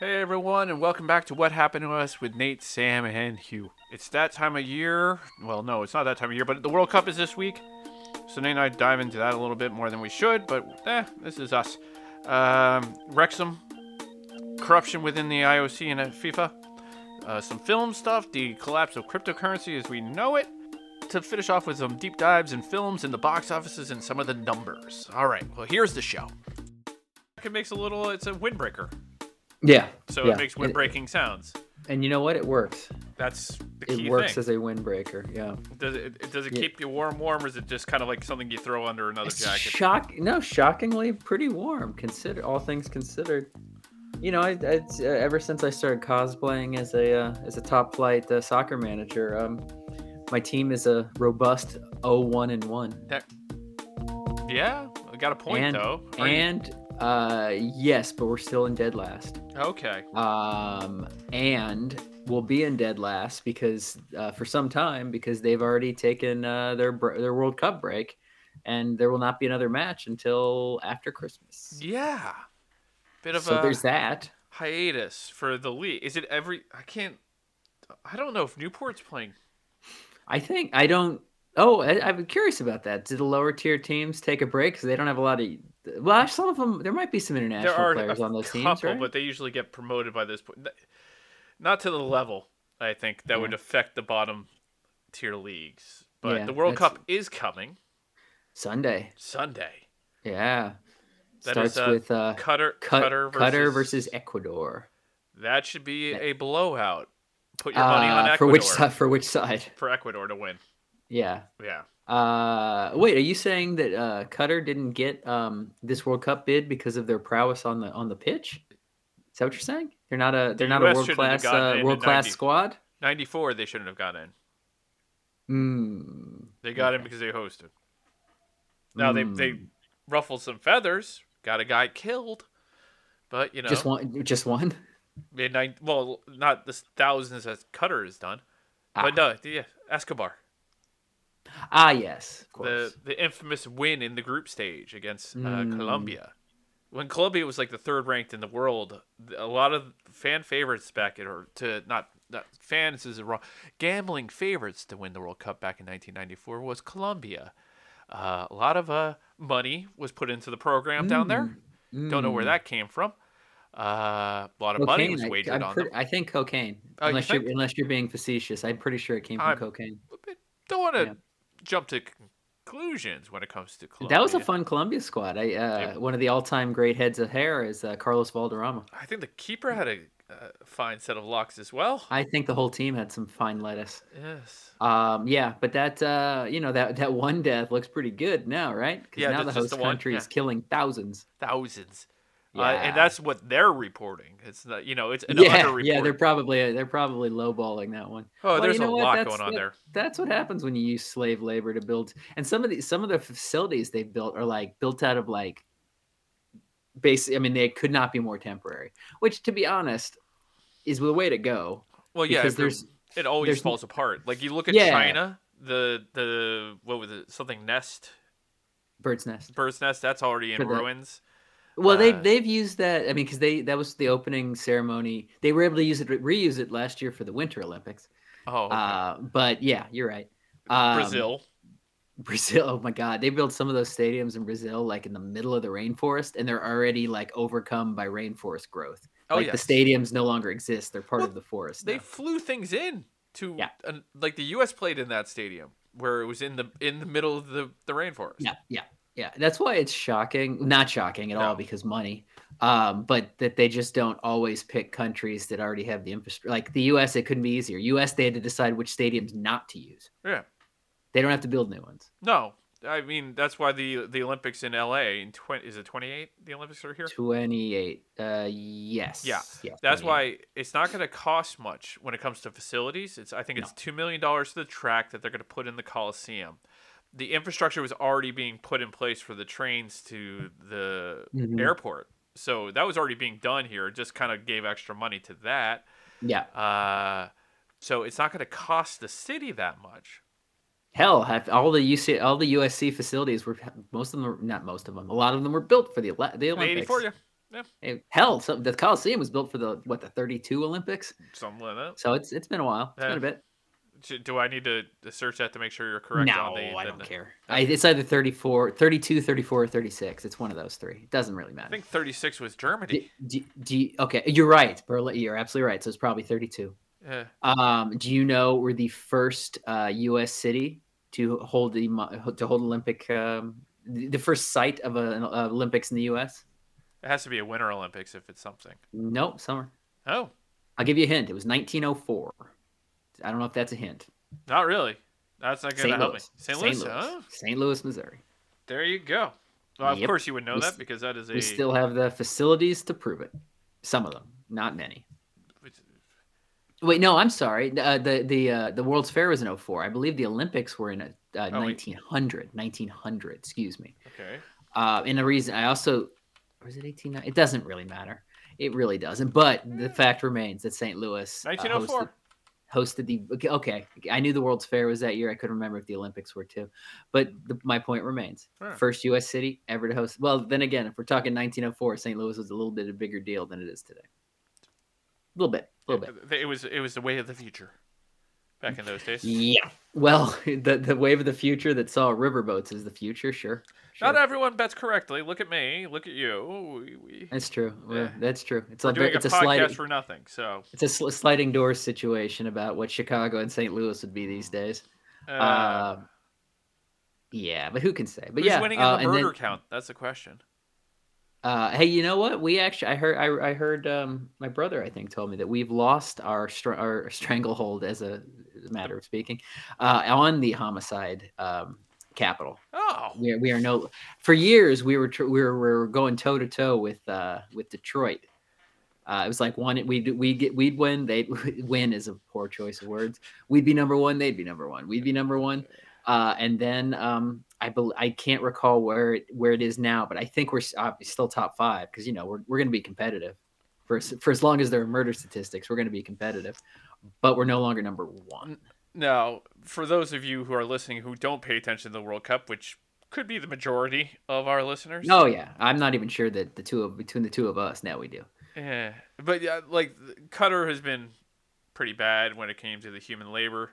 Hey everyone, and welcome back to What Happened to Us with Nate, Sam, and Hugh. It's that time of year. Well, no, it's not that time of year, but the World Cup is this week. So Nate and I dive into that a little bit more than we should, but eh, this is us. Um, Wrexham, corruption within the IOC and FIFA, uh, some film stuff, the collapse of cryptocurrency as we know it. To finish off with some deep dives in films and the box offices and some of the numbers. All right, well here's the show. It makes a little. It's a windbreaker. Yeah. So yeah. it makes windbreaking sounds. And you know what? It works. That's the key It works thing. as a windbreaker. Yeah. does it does it Yeah. keep you warm, warm, or is it just kind of like something you throw under another It's jacket? shock. No, shockingly pretty warm. Consider all things considered. You know, I, I, uh, ever since I started cosplaying as a uh, as a top flight uh, soccer manager, um, my team is a robust 0-1 and one. That- yeah, I got a point And- though. Are And uh, yes, but we're still in dead last. okay, um, and we'll be in dead last because uh, for some time because they've already taken uh, their their World Cup break, and there will not be another match until after Christmas. yeah, bit of So a there's that. hiatus for the league. Is it every? I can't. I don't know if Newport's playing. I think I don't. Oh, I, I'm curious about that. Do the lower tier teams take a break because they don't have a lot of? Well, some of them. There might be some international There are players on those couple, teams, right? but they usually get promoted by this point. Not to the level I think that would affect the bottom tier leagues. But Yeah, the World Cup is coming Sunday. Sunday. Yeah. That Starts is, uh, with uh, Cutter, Cut- Qatar, versus, Qatar versus Ecuador. That should be a blowout. Put your money on Uh, Ecuador for which side? For which side? for Ecuador to win. Yeah. Yeah. Uh, wait, are you saying that uh, Qatar didn't get um, this World Cup bid because of their prowess on the on the pitch? Is that what you're saying? They're not a they're not a world class uh, world class 90. squad. 94 they shouldn't have gotten in. Hmm. They got in because they hosted. Now they they Mm. ruffled some feathers, got a guy killed. But, you know, just one, just one. midnight well, not the thousands as Qatar has done. But no, yeah, Escobar. Ah, yes, of the course. the infamous win in the group stage against uh, Mm. Colombia. When Colombia was like the third ranked in the world, a lot of fan favorites back at or to not, not fans is wrong gambling favorites to win the World Cup back in 1994 was Colombia. Uh, a lot of uh, money was put into the program down there. Don't know where Mm. that came from. Uh, a lot of money was wagered I'm on pretty- them. I think cocaine. Oh, you unless think? you're unless you're being facetious, I'm pretty sure it came from I'm- cocaine. Don't want to Yeah. Jump to conclusions when it comes to Colombia. That was a fun Columbia squad. I uh, Yeah. one of the all-time great heads of hair is uh, Carlos Valderrama. I think the keeper had a uh, fine set of locks as well. I think the whole team had some fine lettuce. Yes. Um, yeah, but that uh, you know that that one death looks pretty good now, right? Because Yeah, now the host the country is killing thousands. thousands. Uh, and that's what they're reporting. It's not, you know, it's an yeah, underreporting. yeah, they're probably they're probably lowballing that one. oh, Well, there's you know a what? lot That's- going on that- there. That's what happens when you use slave labor to build. And some of the some of the facilities they've built are like built out of like basically. I mean, they could not be more temporary. Which, to be honest, is the way to go. Well, yeah, because there's it always there's falls apart. Like you look at Yeah. China, the the what was it? Something nest, bird's nest. bird's nest. That's already in For ruins. Well, they Uh, they've used that. I mean, because they that was the opening ceremony. They were able to use it, reuse it last year for the Winter Olympics. Oh, okay. Uh, but yeah, you're right. Um, Brazil. Brazil. Oh my God, they built some of those stadiums in Brazil, like in the middle of the rainforest, and they're already like overcome by rainforest growth. Oh, like yes. the stadiums no longer exist; they're part Well, of the forest. They now. flew things in to Yeah. an- like the U.S. played in that stadium where it was in the in the middle of the the rainforest. Yeah, yeah, yeah. That's why it's shocking. Not shocking at all because money. Um, but that they just don't always pick countries that already have the infrastructure. Like the U.S., it couldn't be easier. U.S. They had to decide which stadiums not to use. Yeah. They don't have to build new ones. No, I mean that's why the the Olympics in L.A. in twenty is it twenty eight? The Olympics are here. Twenty-eight. Uh, yes. Yeah, yeah That's why it's not going to cost much when it comes to facilities. It's I think it's two million dollars to the track that they're going to put in the Coliseum. The infrastructure was already being put in place for the trains to the Mhm. airport, so that was already being done here. It just kind of gave extra money to that. Yeah. Uh, so it's not going to cost the city that much. Hell, have all the UC, all the USC facilities were most of them, were, not most of them, a lot of them were built for the the Olympics. '84, yeah, Yeah. Hell, so the Coliseum was built for the what the 32 Olympics, Something like that. so it's it's been a while. It's been a bit. Do I need to search that to make sure you're correct no, on the? I don't the- care. I, it's either 34, 32, 34, or 36. It's one of those three. It doesn't really matter. I think 36 was Germany. Do, do, do you- okay, you're right, Berlin. You're absolutely right. So it's probably 32. Yeah. Um, do you know we're the first uh, U.S. city to hold the to hold Olympic um, the first site of an Olympics in the U.S. It has to be a Winter Olympics if it's something. Nope, summer. Oh, I'll give you a hint. It was 1904. I don't know if that's a hint. not really. That's not going to help me. St. Louis, huh? St. Louis, Missouri. There you go. Well, of course you would know We that because that is a. We still have the facilities to prove it. Some of them, not many. Wait, no, I'm sorry. Uh, the the uh, the World's Fair was in 04. I believe the Olympics were in uh, uh, Oh, wait. 1900. 1900, excuse me. Okay. Uh, and the reason I also or is it 18? It doesn't really matter. It really doesn't. But the fact remains that St. Louis uh, 1904. Hosted, the. okay, Okay, I knew the World's Fair was that year. I couldn't remember if the Olympics were too. But the, my point remains: Huh. first U.S. city ever to host. Well, then again, if we're talking 1904, St. Louis was a little bit a bigger deal than it is today. A little bit, a little bit. It was it was the way of the future back in those days. Yeah. Well, the the wave of the future that saw riverboats is the future. Sure. Not everyone bets correctly. Look at me. Look at you. We, we, That's true. Yeah. That's true. It's we're a doing it's a a podcast sliding for nothing. So, it's a sl- sliding door situation about what Chicago and St. Louis would be these days. uh, Uh, yeah, but who can say? But who's yeah, winning in uh, the and then- murder count? That's the question. Uh, hey, you know what? We actually, I heard, I, I heard, um, my brother, I think, told me that we've lost our str- our stranglehold, as a matter of speaking, uh, on the homicide um, capital. Oh, We are, we are no. For years, we were tr- we were, we were going toe to toe with uh, with Detroit. Uh, it was like one we we get we'd win. They win is a poor choice of words. We'd be number one. They'd be number one. We'd be number one. Uh, and then um, I bel I can't recall where it, where it is now, but I think we're uh, still top five because you know we're we're going to be competitive for for as long as there are murder statistics. We're going to be competitive, but we're no longer number one. Now for those of you who are listening who don't pay attention to the World Cup, which could be the majority of our listeners. Oh yeah, I'm not even sure that the two of between the two of us now we do. Yeah, but yeah, like Qatar has been pretty bad when it came to the human labor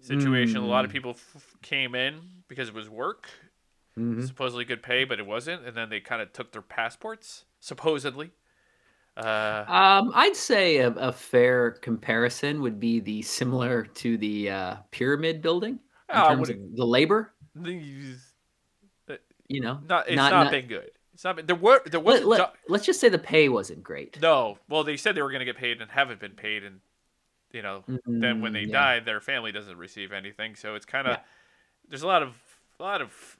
situation. A lot of Mm. people f- came in because it was work, Mhm. supposedly good pay, but it wasn't, and then they kind of took their passports, supposedly. Uh, Um, I'd say a, a fair comparison would be the similar to the uh, pyramid building in Ah, terms of the labor. these- You know, not it's Not- not, not- been good. It's not been, there were there let, wasn't do- us just say the pay wasn't great. no. Well, they said they were going to get paid and haven't been paid, and you know then when they Mm, yeah. die, their family doesn't receive anything. So it's kind of Yeah. there's a lot of a lot of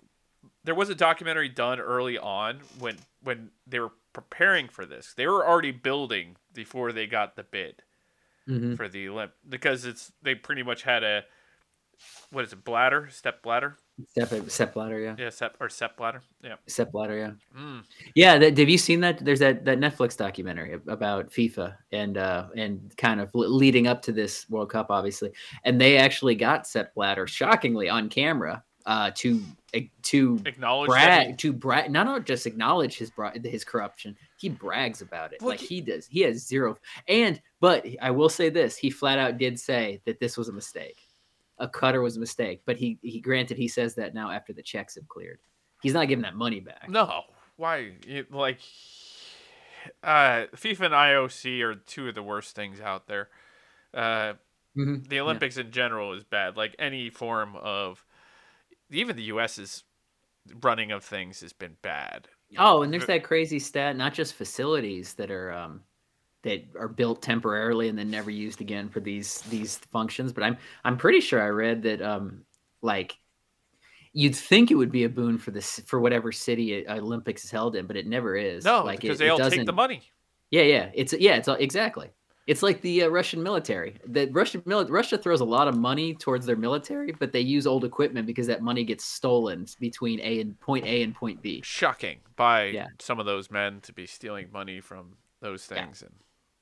there was a documentary done early on when when they were preparing for this. They were already building before they got the bid Mhm. for the Olymp because it's they pretty much had a what is it bladder step bladder Step, step ladder, yeah. yeah step or step bladder yeah Step ladder, yeah. mm. Yeah, that, have you seen that? There's that, that Netflix documentary about FIFA and uh, and kind of leading up to this World Cup, obviously. And they actually got step bladder shockingly on camera uh, to eh, to acknowledge he- brag to brag not not just acknowledge his bra- his corruption. He brags about it Well, like he- does. He has zero. And but I will say this: he flat out did say that this was a mistake. A cutter was a mistake, but he he granted he says that now after the checks have cleared. He's not giving that money back. No, why? It, like, uh, FIFA and IOC are two of the worst things out there. Uh, Mhm. the Olympics in general is bad. Like any form of, even the U.S.'s running of things has been bad. Oh, and there's that crazy stat, not just facilities that are um that are built temporarily and then never used again for these these functions, but I'm I'm pretty sure I read that um like you'd think it would be a boon for this for whatever city uh, Olympics is held in, but it never is. No, like because it, they it all take doesn't- the money. Yeah, yeah, it's yeah, it's exactly. It's like the uh, Russian military. The Russian mili- Russia throws a lot of money towards their military, but they use old equipment because that money gets stolen between A and point A and point B. Shocking by Yeah. some of those men to be stealing money from those Yeah. things. And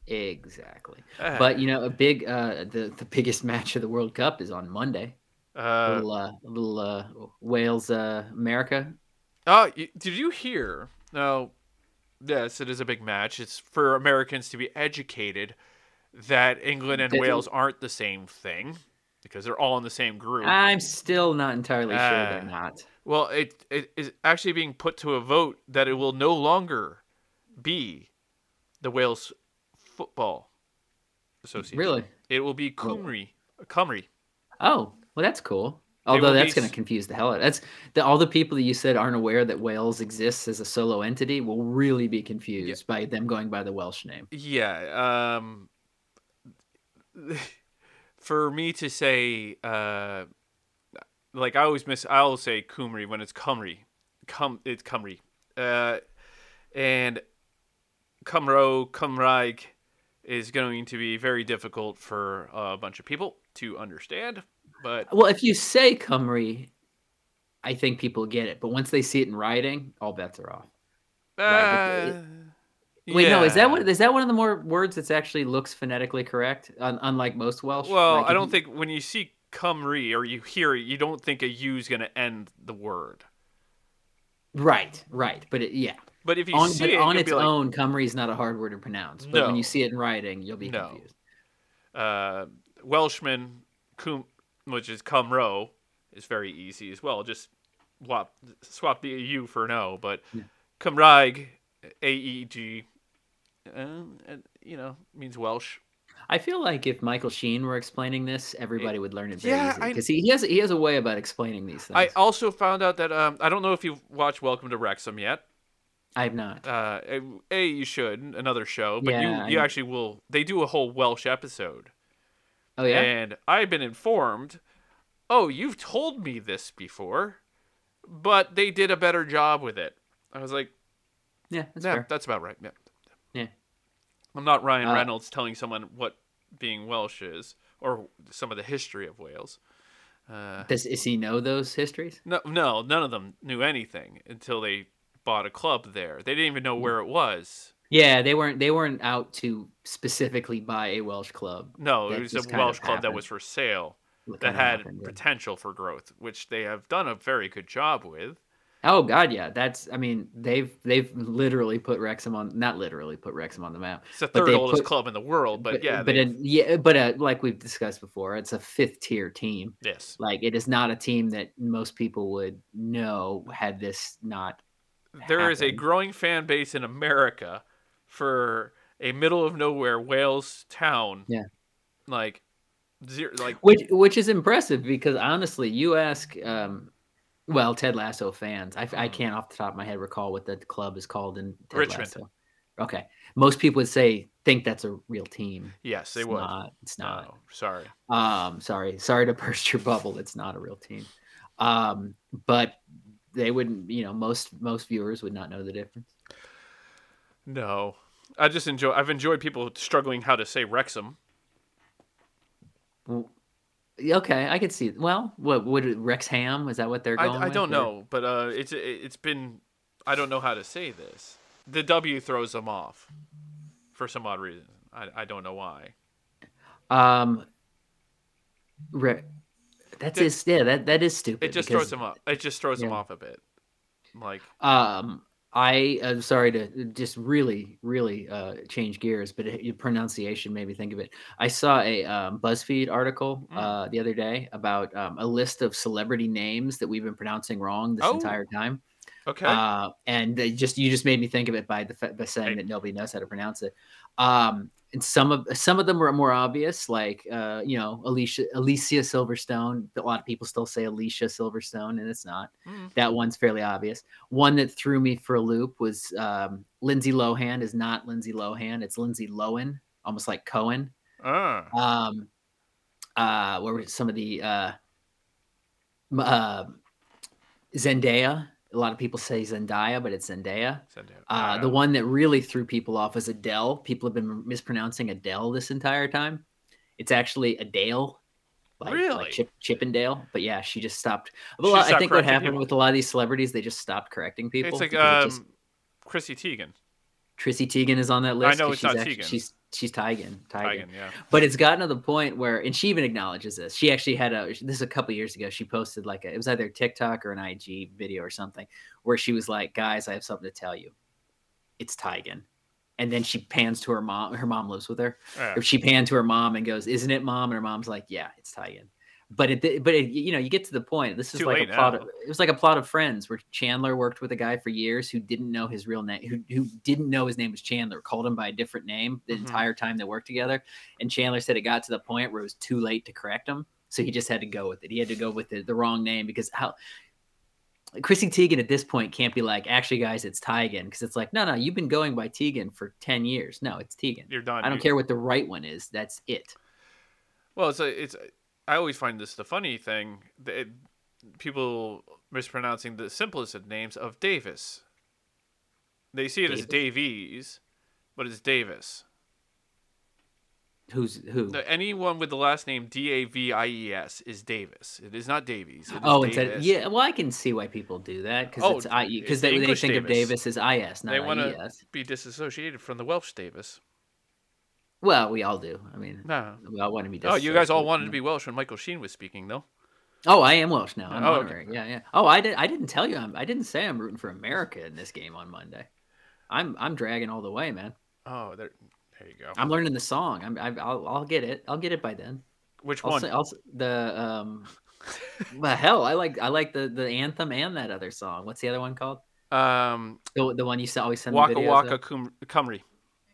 Exactly. uh, But you know, a big uh the, the biggest match of the World Cup is on Monday. uh, little uh, little uh, Wales uh America. Oh, did you hear? No, Yes, it is a big match. It's for Americans to be educated that England and That- Wales aren't the same thing because they're all in the same group. I'm still not entirely sure they're Ah. not. well, it it is actually being put to a vote that it will no longer be the Wales Football Association. Really? It will be Cymru. Cymru. Oh, well, that's cool. Although will be that's going to confuse the hell out. That's the, all the people that you said aren't aware that Wales exists as a solo entity will really be confused by them going by the Welsh name. Yeah. Um, for me to say, uh, like I always miss, I always say Cymru when it's Cymru. Cum, it's Cymru. Uh, and Cymro, Cymraeg is going to be very difficult for a bunch of people to understand. But Well, if you say Cymru, I think people get it. But once they see it in writing, all bets are off. Right, Wait, no, is that yeah. what is that one of the more words that actually looks phonetically correct, un- unlike most Welsh? Well, Like, I don't you- think when you see Cymru or you hear it, you don't think a U is going to end the word. Right, right, but it, yeah, But if you on, see it, on its like, own, Cymru is not a hard word to pronounce. But when you see it in writing, you'll be No. confused. uh, Welshman, cum, which is Cymro, is very easy as well. Just swap, swap the U for an O. But Yeah. Cymraeg, A E G, um, and, you know, means Welsh. I feel like if Michael Sheen were explaining this, everybody would learn it very yeah, easily because he, he has he has a way about explaining these things. I also found out that um, I don't know if you've watched Welcome to Wrexham yet. I have not. Uh, a, you should another show, but Yeah, you you I- actually will. They do a whole Welsh episode. Oh yeah, And I've been informed, oh, you've told me this before, but they did a better job with it. I was like, yeah, that's yeah, fair. that's about right. Yeah. I'm not Ryan Uh, Reynolds telling someone what being Welsh is or some of the history of Wales. Uh, Does is he know those histories? no, no, none of them knew anything until they bought a club there. They didn't even know where it was. Yeah, they weren't they weren't out to specifically buy a Welsh club. No, That it was a Welsh club that was for sale that had happened, yeah. potential for growth, which they have done a very good job with. Oh God, yeah. That's I mean they've they've literally put Wrexham on not literally put Wrexham on the map. It's the third oldest put- club in the world, but, yeah, but a, yeah, but uh like we've discussed before, it's a fifth tier team. yes, Like it is not a team that most people would know had this not. there is a growing fan base in America for a middle of nowhere Wales town. Yeah. like zero, like Which which is impressive because honestly, you ask, um, well, Ted Lasso fans, I, I Mhm. can't off the top of my head recall what the club is called in Ted Richmond. Lasso. Okay, most people would say think that's a real team. yes, they it's would. Not, it's not. No, sorry. Um, sorry, sorry to burst your bubble. It's not a real team. Um, but they wouldn't. You know, most most viewers would not know the difference. No, I just enjoy. I've enjoyed people struggling how to say Wrexham. Well, Okay, I could see. Well, what would Rex Ham? Is that what they're I, going? I with, don't know, but uh, it's it's been. I don't know how to say this. The W throws them off, for some odd reason. I, I don't know why. Um, re- that's It- is yeah that that is stupid. It just because, throws them off. It just throws them Yeah. off a bit. Like Um, I am sorry to just really really uh change gears, but it, your pronunciation made me think of it. I saw a um, BuzzFeed article Mm. uh the other day about um, a list of celebrity names that we've been pronouncing wrong this Oh, entire time. okay, Uh, and they just you just made me think of it by the by saying that nobody knows how to pronounce it. Um, and some of some of them were more obvious, like uh, you know Alicia Alicia Silverstone. A lot of people still say Alicia Silverstone, and it's not. Mm. That one's fairly obvious. One that threw me for a loop was um, Lindsay Lohan is not Lindsay Lohan. It's Lindsay Lohan, almost like Cohen. ah, Um, uh, what were some of the uh, uh, Zendaya? A lot of people say Zendaya, but it's Zendaya. it. Uh, the one that really threw people off is Adele. People have been mispronouncing Adele this entire time. It's actually Adele. Like, Really? Like Chip, Chippendale. But yeah, she just stopped. Well, I think what happened people. with a lot of these celebrities, they just stopped correcting people. It's like um, just- Chrissy Teigen. Trissy Teigen is on that list. know 'cause it's she's not actually- Teigen. She's she's Teigen. Teigen. Teigen, yeah. But it's gotten to the point where, and she even acknowledges this. She actually had a this is a couple years ago. She posted like a, it was either TikTok or an IG video or something where she was like, "Guys, I have something to tell you." it's Tigan. And then she pans to her mom. Her mom lives with her. Yeah. Or she pans to her mom and goes, "Isn't it, mom?" And her mom's like, "Yeah, it's Tigan." But it, but it, you know, you get to the point. This is Too like a plot. now. Of, it was like a plot of Friends, where Chandler worked with a guy for years who didn't know his real name, who who didn't know his name was Chandler, called him by a different name the Mhm. entire time they worked together. And Chandler said it got to the point where it was too late to correct him, so he just had to go with it. He had to go with the, the wrong name because how. Chrissy Teigen at this point can't be like, actually, guys, it's Tigan because it's like, no, no, you've been going by Teigen for ten years. No, it's Teigen. You're done. I don't You- care what the right one is. That's it. Well, it's a, it's. I always find this the funny thing. that people mispronouncing the simplest of names of Davis. They see it as Davis? Davies, but it's Davis. Who's who? Anyone with the last name D A V I E S is Davis. It is not Davies. It is Oh, instead, Davis. yeah. Well, I can see why people do that because Oh, it's I because they, they think of Davis. Davis as is, not They wanna- ies. Be disassociated from the Welsh Davis. Well, we all do. I mean, No. we all want to be. Oh, you guys all wanted to be Welsh when Michael Sheen was speaking, though. Oh, I am Welsh now. I'm Oh, okay. Yeah, yeah. Oh, I did. I didn't tell you. I'm, I didn't say I'm rooting for America in this game on Monday. I'm I'm dragging all the way, man. Oh, there, there you go. I'm learning the song. I'm I, I'll I'll get it. I'll get it by then. Which I'll one? say, I'll, the um. well, hell, I like I like the the anthem and that other song. What's the other one called? um, The, the one you always send Waka Waka of? Cum- Cymru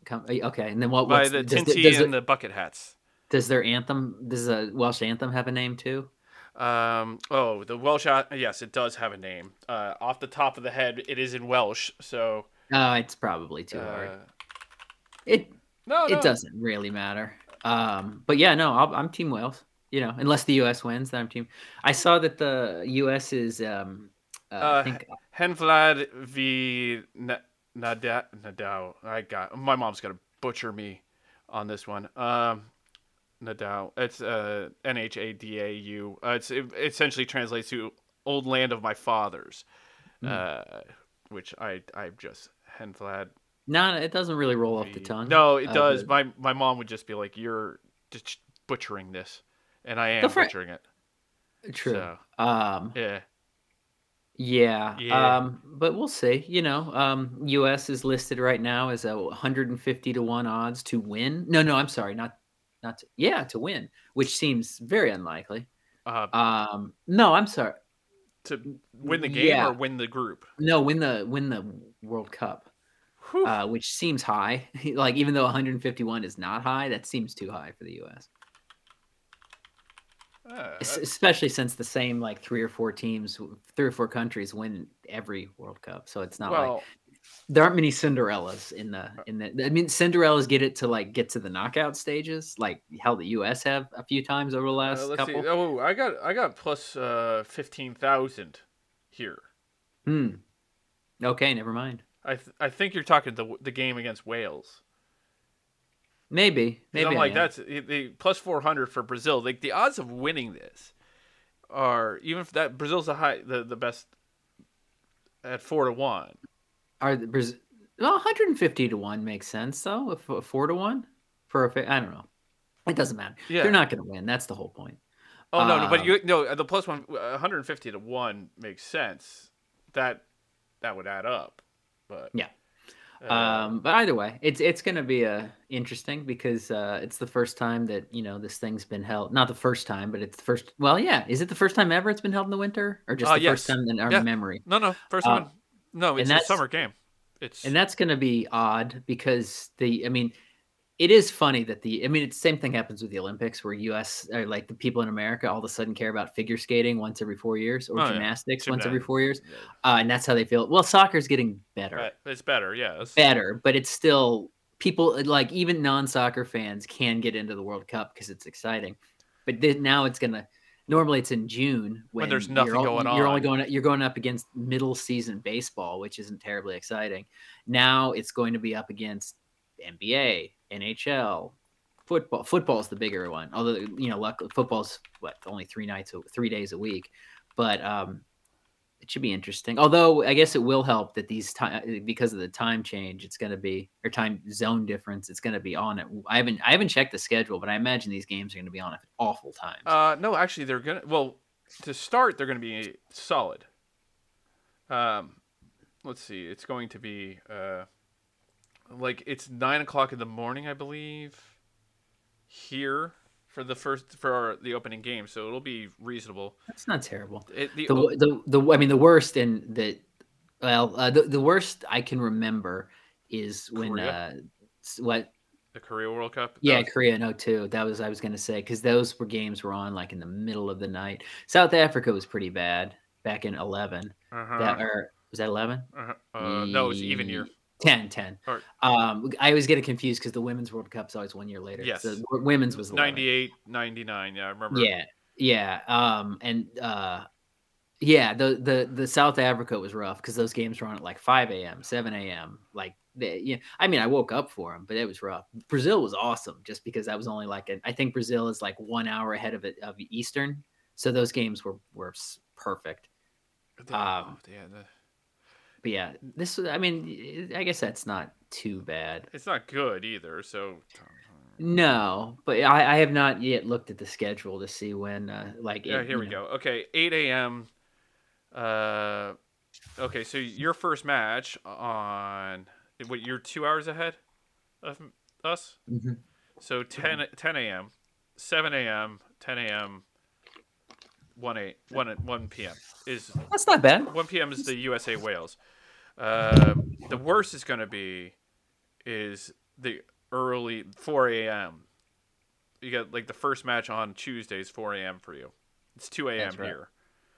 Come, okay, and then what? by the does, Tinty does, and the Bucket Hats. does their anthem? Does a Welsh anthem have a name too? Um, oh, the Welsh. uh, Yes, it does have a name. Uh, off the top of the head, it is in Welsh. So, Oh, it's probably too hard. uh, It no, no. it doesn't really matter. Um, but yeah, no, I'll, I'm Team Wales. You know, unless the U.S. wins, then I'm Team. I saw that the U.S. is. Um, uh, Uh, I think Henvlad v Na- Nada- Nadal. I got my mom's gonna butcher me on this one. Um, Nadal. It's uh N H A D A U. Uh, it's it essentially translates to "old land of my fathers," Hmm. uh, which I I just Henvlad. no, it doesn't really roll off the tongue. No, it Uh, does. My my mom would just be like, "You're just butchering this," and I am Fr- butchering it. True. So, Um, yeah. Yeah. Yeah. Um, but we'll see. You know, um, U.S. is listed right now as a 150 to one odds to win. No, no, I'm sorry, not not to, yeah to win, which seems very unlikely. Uh, Um, no, I'm sorry. to win the game yeah. or win the group. No, win the win the World Cup, uh, which seems high. like even though 151 is not high, that seems too high for the U.S. Uh, Especially since the same like three or four teams, three or four countries win every World Cup, so it's not like there aren't many Cinderellas in the in the. I mean, Cinderellas get it to like get to the knockout stages, like how the U.S. have a few times over the uh, last let's couple. see. Oh, I got I got plus uh, fifteen thousand here. Hmm. Okay, never mind. I th- I think you're talking the the game against Wales. Maybe, maybe I'm like that's the- plus four hundred for Brazil. Like the odds of winning this are even if that Brazil's the high the, the best at four to one. Are the Braz- well, 150 to one makes sense though. If a four to one for a I don't know. It doesn't matter. Yeah. They're not going to win. That's the whole point. Oh no, no, but Um, you no the plus one 150 to one makes sense. That that would add up, but Yeah. Uh, Um, but either way, it's it's going to be uh, interesting because uh, it's the first time that you know this thing's been held. Not the first time, but it's the first. Well, yeah, is it the first time ever it's been held in the winter, or just Uh, the yes. first time in our Yeah. memory? no, no, first uh, one. No, it's a summer game. It's And that's going to be odd because the. I mean, it is funny that the. I mean, it's the same thing happens with the Olympics, where U.S. or like the people in America all of a sudden care about figure skating once every four years, or Oh, yeah. gymnastics once every four years, uh, and that's how they feel. Well, soccer's getting better. uh, it's better. Yeah, it's- better, but it's still people like even non-soccer fans can get into the World Cup because it's exciting. But then now it's gonna. Normally it's in June When there's nothing all- going You're only on. going you're going up against middle season baseball, which isn't terribly exciting. Now it's going to be up against NBA, NHL, football. Football's the bigger one. Although you know, luckily football's what only three nights, three days a week. But um, it should be interesting. Although I guess it will help that these time because of the time change, it's going to be or time zone difference. It's going to be on it. I haven't I haven't checked the schedule, but I imagine these games are going to be on at awful times. Uh, no, actually, they're gonna. Well, to start, they're gonna be solid. Um, let's see. It's going to be. Uh, like it's nine o'clock in the morning, I believe, here for the first for our, the opening game, so it'll be reasonable. That's not terrible. It, the, The the, the I mean the worst in the well uh, the the worst I can remember is when Korea? uh what the Korea World Cup. that yeah was- Korea no two that was I was gonna say because those were games were on like in the middle of the night. South Africa was pretty bad back in eleven. uh-huh, That or was that eleven? uh-huh. Uh, no, it was even year. 10 10 Or- um i always get it confused because the women's world cup's always one year later Yes. so women's was 11. 98, 99. Yeah, I remember. yeah yeah um and uh yeah the the the south africa was rough because those games were on at like 5 a.m 7 a.m like they, yeah i mean i woke up for them but it was rough brazil was awesome just because that was only like an, i think brazil is like one hour ahead of it of eastern so those games were were perfect Um, oh, yeah, the- but yeah this i mean i guess that's not too bad it's not good either. So No, but I, I have not yet looked at the schedule to see when, uh, like, yeah, it- here we know. go. Okay, eight a.m. Uh, okay, so your first match on what? You're two hours ahead of us. Mhm. So 10, 10 a.m., 7 a.m., 10 a.m., 1 a 1 at 1 p.m. is That's not bad. 1 p.m. is the USA Wales. Uh, the worst is going to be is the early 4 a.m. You got like the first match on Tuesday is 4 a.m. for you. It's 2 a.m. Here.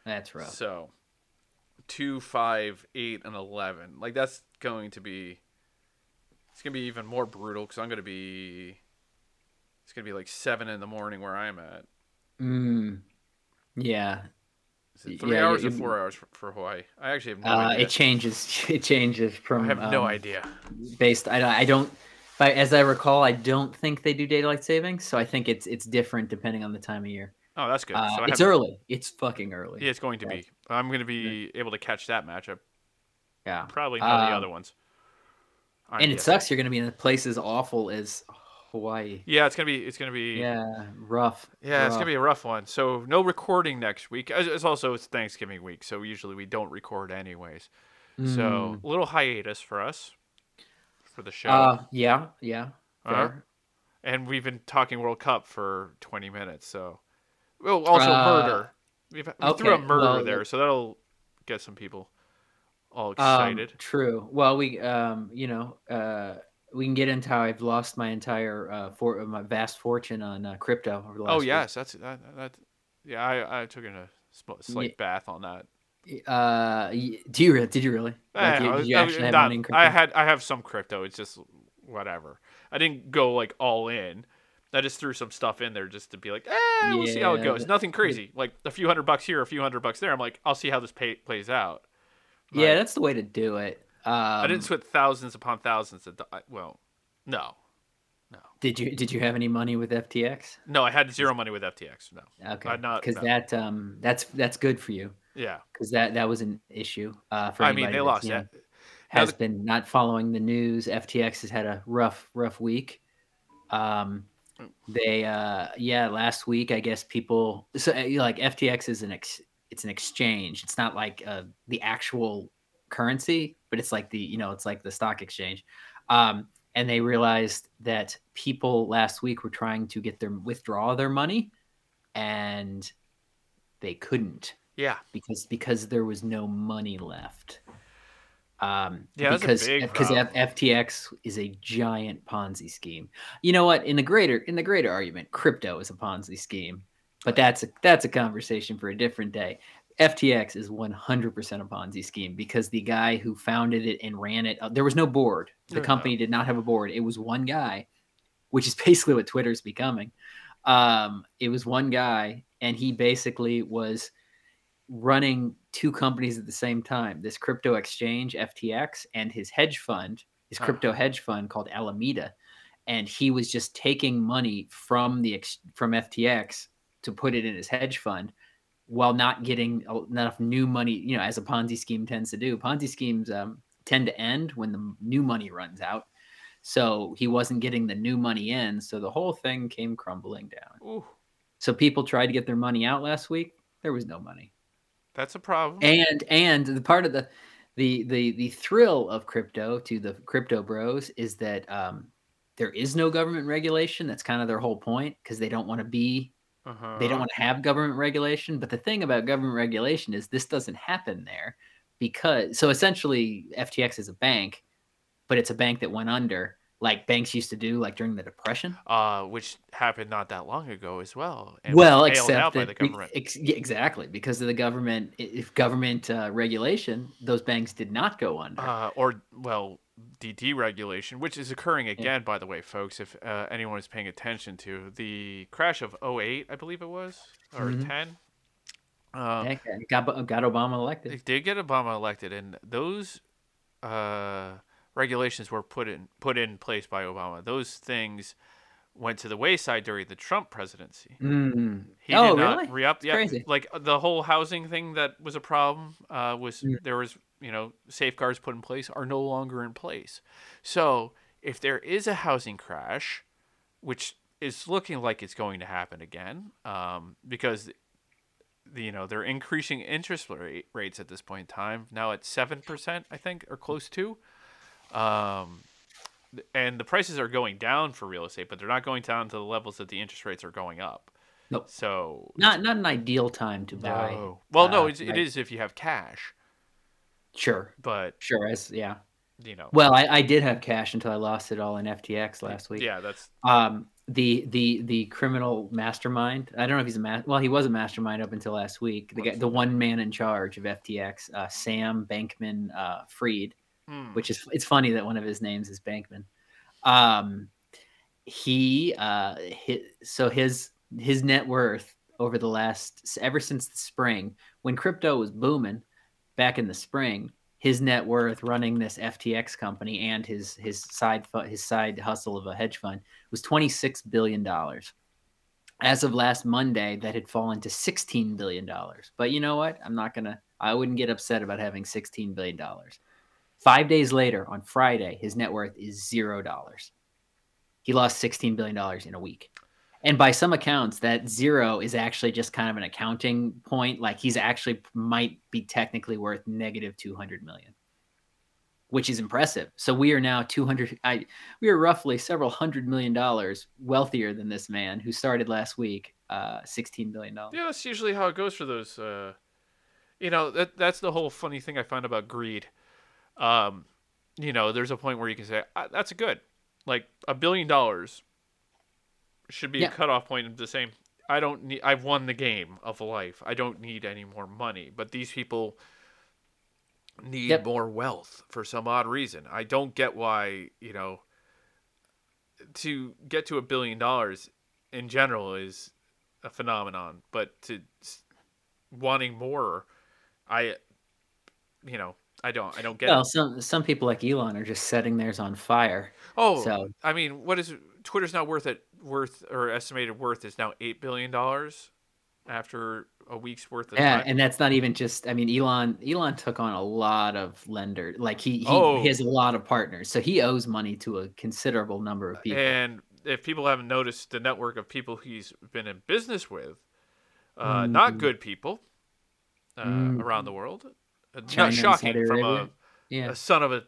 That's rough. So 2, 5, 8, and 11. Like that's going to be. It's going to be even more brutal because I'm going to be. It's going to be like 7 in the morning where I'm at. Mm, yeah, three Yeah, hours or four hours for, for Hawaii? I actually have no uh, idea. it changes. It changes from. I have no um, idea. Based, I, I don't. As I recall, I don't think they do daylight savings, so I think it's it's different depending on the time of year. Oh, that's good. Uh, so it's early. It's fucking early. Yeah, it's going to Yeah. be. I'm going to be able to catch that matchup. Yeah. Probably not the Um, other ones. I'm and it sucks. You're going to be in a place as awful as Hawaii. Yeah, it's gonna be. It's gonna be. Yeah, rough. Yeah, rough. it's gonna be a rough one. So no recording next week. It's also it's Thanksgiving week, so usually we don't record anyways. Mm. So a little hiatus for us for the show. Uh, yeah, yeah. Uh-huh. and we've been talking World Cup for 20 minutes. So, well, also Uh, murder. We've, we threw a murder well, there, so that'll get some people all Um, excited. true. Well, we, um, you know, uh, we can get into how I've lost my entire uh, for my vast fortune on uh, crypto over the last. oh week. yes, that's that. that yeah, I I took in a slight Ye- bath on that. Uh, do you? Did you really? Like, Eh, I did you I actually was have not- money in crypto? I had I have some crypto. It's just whatever. I didn't go like all in. I just threw some stuff in there just to be like, eh, we'll see how it goes. Nothing crazy. Like a few hundred bucks here, a few hundred bucks there. I'm like, I'll see how this pay- plays out. yeah, that's the way to do it. Um, I didn't sweat thousands upon thousands of. do- Well, no, no. Did you? Did you have any money with FTX? no. I had zero money with FTX. No. Okay, I'd not- because no. that um that's that's good for you Yeah. because that that was an issue. Uh, for I mean, they lost you know, that. Now has the- been not following the news. FTX has had a rough, rough week. Um, they, uh, yeah, last week I guess people so like FTX is an ex, it's an exchange. It's not like uh, the actual currency, but it's like the you know it's like the stock exchange. Um, and they realized that people last week were trying to get their withdraw their money, and they couldn't Yeah. because because there was no money left. Um, Yeah, because because FTX is a giant Ponzi scheme. You know what? In the greater in the greater argument, crypto is a Ponzi scheme, but that's a that's a conversation for a different day. FTX is 100% a Ponzi scheme because the guy who founded it and ran it, uh, there was no board. The No. company did not have a board. It was one guy, which is basically what Twitter's becoming. Um, it was one guy, and he basically was running two companies at the same time this crypto exchange ftx and his hedge fund his crypto hedge fund called alameda and he was just taking money from the ex- from ftx to put it in his hedge fund while not getting enough new money you know as a ponzi scheme tends to do. Ponzi schemes um, tend to end when the new money runs out. So he wasn't getting the new money in so the whole thing came crumbling down. Ooh, so people tried to get their money out last week. There was no money. That's a problem. and and the part of the the the the thrill of crypto to the crypto bros is that um, there is no government regulation. That's kind of their whole point because they don't want to be Uh-huh. they don't want to have government regulation. But the thing about government regulation is this doesn't happen there because so essentially FTX is a bank, but it's a bank that went under like banks used to do like during the depression. uh, which happened not that long ago as well. well, except that the government. ex- exactly because of the government. If government uh, regulation, those banks did not go under. uh, or well, the deregulation, which is occurring again, by the way, folks. If uh, anyone is paying attention to the crash of 08, I believe it was, or Mhm. 10. Um, got got Obama elected. They did get Obama elected, and those uh, regulations were put in put in place by Obama. Those things went to the wayside during the Trump presidency. Mm. He oh, did not really? re-up. Yeah, crazy. like uh, the whole housing thing that was a problem uh, was Mm. there was you know safeguards put in place are no longer in place. So if there is a housing crash, which is looking like it's going to happen again, um, because the, you know they're increasing interest rate, rates at this point in time now at seven percent, I think, or close to. Um, and the prices are going down for real estate, but they're not going down to the levels that the interest rates are going up. Nope. So Not not an ideal time to buy. no. Well, no, uh, it's, it is if you have cash, Sure, but sure. As yeah. you know, Well, I, I did have cash until I lost it all in FTX last week. yeah, that's Um, the the the criminal mastermind. I don't know if he's a ma- well, he was a mastermind up until last week. The guy, the one man in charge of FTX, uh, Sam Bankman uh, Fried, hmm, which is it's funny that one of his names is Bankman. Um, he uh, hi so his his net worth over the last ever since the spring when crypto was booming back in the spring his net worth running this FTX company and his his side his side hustle of a hedge fund was 26 billion dollars. As of last monday that had fallen to 16 billion dollars. But you know what? I'm not gonna i wouldn't get upset about having 16 billion dollars. Five days later on friday his net worth is zero dollars. He lost 16 billion dollars in a week and by some accounts that zero is actually just kind of an accounting point like he's actually might be technically worth negative 200 million which is impressive so we are now 200 i we are roughly several hundred million dollars wealthier than this man who started last week uh 16 billion dollars yeah, that's usually how it goes for those. Uh, you know, that that's the whole funny thing I find about greed. Um, you know, there's a point where you can say "Ah, that's good, like a billion dollars should be Yeah. a cutoff point of the same. I don't need. I've won the game of life. I don't need any more money. But these people need Yep. more wealth for some odd reason. I don't get why. You know, to get to a billion dollars in general is a phenomenon, but to wanting more, I, you know, I don't. I don't get well it. some some people like elon are just setting theirs on fire Oh, so I mean, what is Twitter's not worth? At worth or estimated worth is now eight billion dollars after a week's worth of yeah time. and that's not even just i mean elon elon took on a lot of lenders like he he, Oh. he has a lot of partners so he owes money to a considerable number of people And if people haven't noticed the network of people he's been in business with, uh, not Mhm. good people uh, Mhm. around the world. Uh, China not shocking from a, yeah a son of a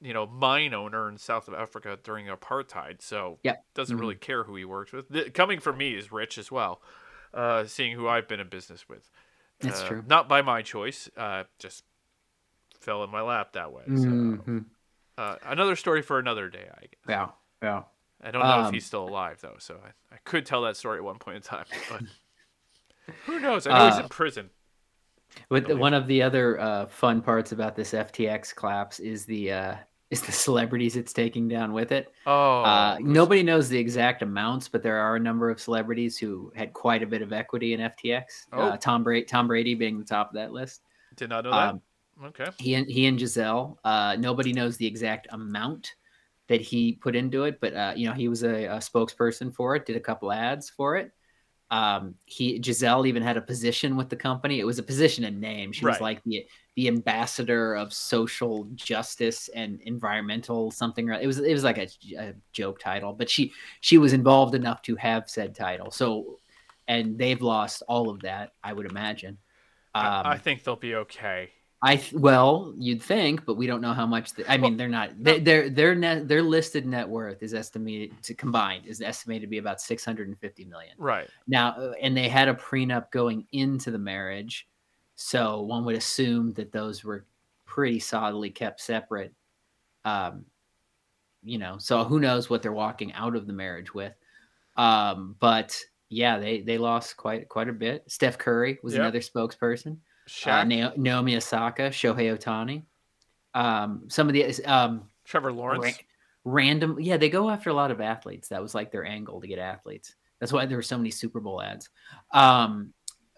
you know mine owner in South of Africa during apartheid. So yeah. doesn't Mhm. really care who he works with. Th- coming from me is rich as well. Uh, seeing who I've been in business with. That's Uh, true. Not by my choice. Uh, just fell in my lap that way. So Mhm. uh, another story for another day. I guess. yeah yeah I don't know if Um, he's still alive though, so I, I could tell that story at one point in time, but who knows? I know he's Uh, in prison. But the, one of the other uh, fun parts about this FTX collapse is the uh, is the celebrities it's taking down with it. Oh, uh, nobody knows the exact amounts, but there are a number of celebrities who had quite a bit of equity in FTX. Oh. Uh, Tom Brady, Tom Brady being the top of that list. did not know that. Um, okay, he and he and Gisele. Uh, nobody knows the exact amount that he put into it, but uh, you know he was a, a spokesperson for it. Did a couple ads for it. Um, he Gisele even had a position with the company. It was a position and name. She was like the the ambassador of social justice and environmental something. It was it was like a, a joke title, but she she was involved enough to have said title. So, and they've lost all of that. I would imagine. Um, I, I think they'll be okay. I th- well, you'd think, but we don't know how much. The, I mean, they're not. They, their their net their listed net worth is estimated to combined is estimated to be about six hundred and fifty million. Right. Now, uh, and they had a prenup going into the marriage, so one would assume that those were pretty solidly kept separate. Um, you know, so who knows what they're walking out of the marriage with? Um, but yeah, they they lost quite quite a bit. Steph Curry was Yep. another spokesperson. Uh, Shaq, Na- Naomi Osaka, Shohei Ohtani. Um, some of the um, Trevor Lawrence. ra- random, yeah, they go after a lot of athletes. That was like their angle to get athletes. That's why there were so many Super Bowl ads. Um,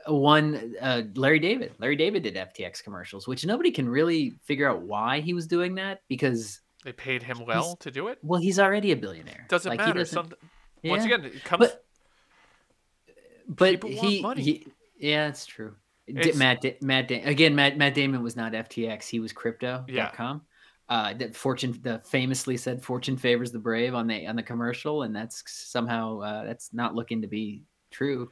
one, uh, Larry David. Larry David did FTX commercials, which nobody can really figure out why he was doing that because, They paid him well to do it. well, he's already a billionaire. Doesn't Like, he matter. doesn't- Some, Once again, it comes. but but People want he, money. he- yeah, it's true. It's- Matt Da- Matt Da- again Matt Matt Damon was not FTX. He was Yeah. crypto.com. Uh, that Fortune the famously said Fortune favors the brave on the on the commercial, and that's somehow uh, that's not looking to be true.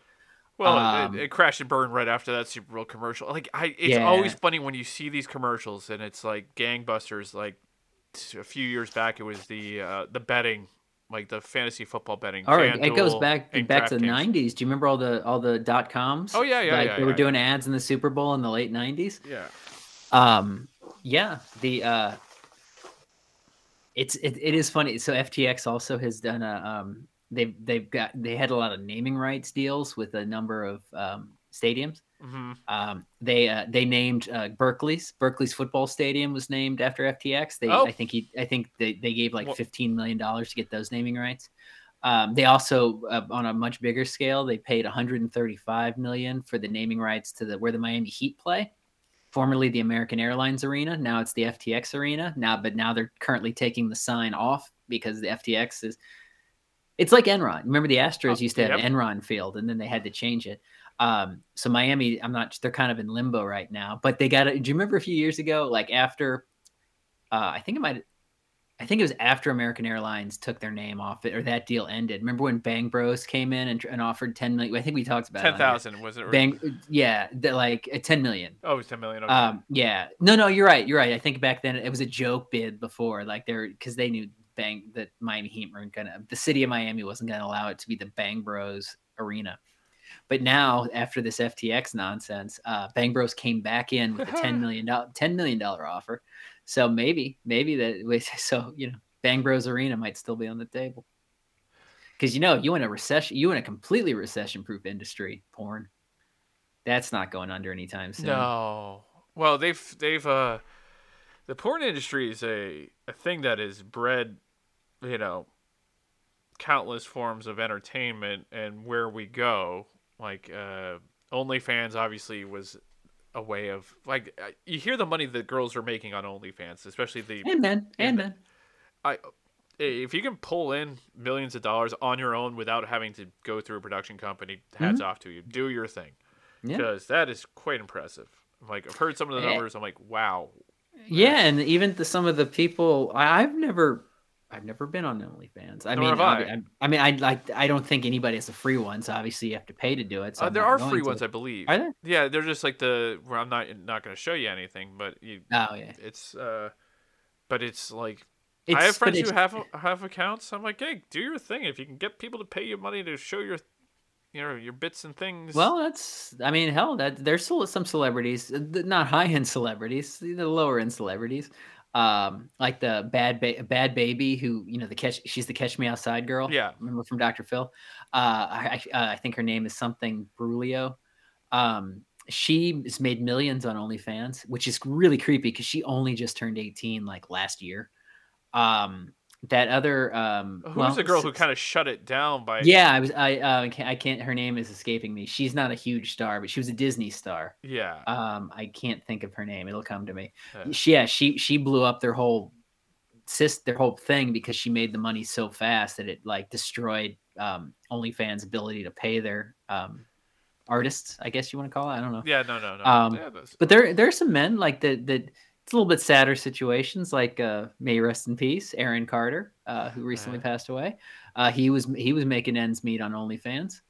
Well, Um, it, it crashed and burned right after that Super Bowl commercial. Like, I, it's always funny when you see these commercials and it's like gangbusters. Like a few years back, it was the uh, the betting, like the fantasy football betting. All right, it goes back back to the '90s. Do you remember all the all the dot coms? Oh, yeah, yeah, like, yeah, They were yeah, doing ads in the Super Bowl in the late '90s. Yeah. Um, yeah, the uh, it's it, it is funny. So FTX also has done a um, they've they've got they had a lot of naming rights deals with a number of um, stadiums. Hmm Um, they uh, they named uh, Berkeley's Berkeley's football stadium was named after FTX. They Oh. I think he I think they, they gave like fifteen million dollars to get those naming rights. Um, they also uh, on a much bigger scale they paid 135 million for the naming rights to the where the Miami Heat play, formerly the American Airlines Arena. Now it's the FTX Arena. Now but now they're currently taking the sign off because the FTX is. It's like Enron. Remember the Astros Oh, used to have yep. Enron Field, and then they had to change it. Um, so Miami, I'm not. They're kind of in limbo right now. But they got. it. Do you remember a few years ago, like after? Uh, I think it might. I think it was after American Airlines took their name off it, or that deal ended. Remember when Bang Bros came in and, and offered 10 million? I think we talked about Ten on was it? Bang, yeah, the, like uh, 10 million. Oh, it was ten million. Okay. Um, yeah, no, no, you're right. You're right. I think back then it was a joke bid before, like they're because they knew Bang that Miami Heat weren't gonna, the city of Miami wasn't gonna allow it to be the Bang Bros arena. But now, after this FTX nonsense, uh, Bang Bros came back in with a ten million dollar ten million dollar offer. So maybe, maybe that. So you know, Bang Bros Arena might still be on the table. Because you know, you in a recession, you in a completely recession-proof industry, porn. That's not going under anytime soon. No. Well, they've they've uh the porn industry is a a thing that is bred, you know, countless forms of entertainment and where we go. Like uh OnlyFans obviously was a way of like uh, you hear the money that girls are making on OnlyFans, especially the And men, and men. I if you can pull in millions of dollars on your own without having to go through a production company, hats off to you. Do your thing Yeah. because that is quite impressive. Like I've heard some of the Eh. numbers, I'm like, wow. Yeah, and even the, some of the people I, I've never, I've never been on OnlyFans. I Nor mean, I. I. I mean, I like. I don't think anybody has a free one, so obviously you have to pay to do it. So Uh, there are free ones, I believe. Are there? Yeah, they're just like the where I'm not not going to show you anything, but you, Oh yeah, it's uh, but it's like it's, I have friends who have have accounts. I'm like, hey, do your thing. If you can get people to pay you money to show your, you know, your bits and things. Well, that's. I mean, hell, that there's still some celebrities, not high end celebrities, the lower end celebrities, um, like the bad ba- bad baby who you know the catch. She's the Catch Me Outside girl. Yeah. remember from Dr. Phil. Uh, I I, uh, I think her name is something Brulio. Um, she has made millions on OnlyFans, which is really creepy because she only just turned 18 like last year. Um, that other um, who's well, the girl who kind of shut it down by? yeah, I was. I uh, I can't, Her name is escaping me. She's not a huge star, but she was a Disney star. yeah. Um, I can't think of her name. It'll come to me. Yeah. She, yeah, she she blew up their whole sys their whole thing because she made the money so fast that it like destroyed um, OnlyFans' ability to pay their um, artists. I guess you want to call it. I don't know. Yeah, no, no, no. Um, yeah, But there there are some men like that that it's a little bit sadder situations. Like uh, may rest in peace, Aaron Carter, uh, who recently Right. passed away. Uh, he was he was making ends meet on OnlyFans.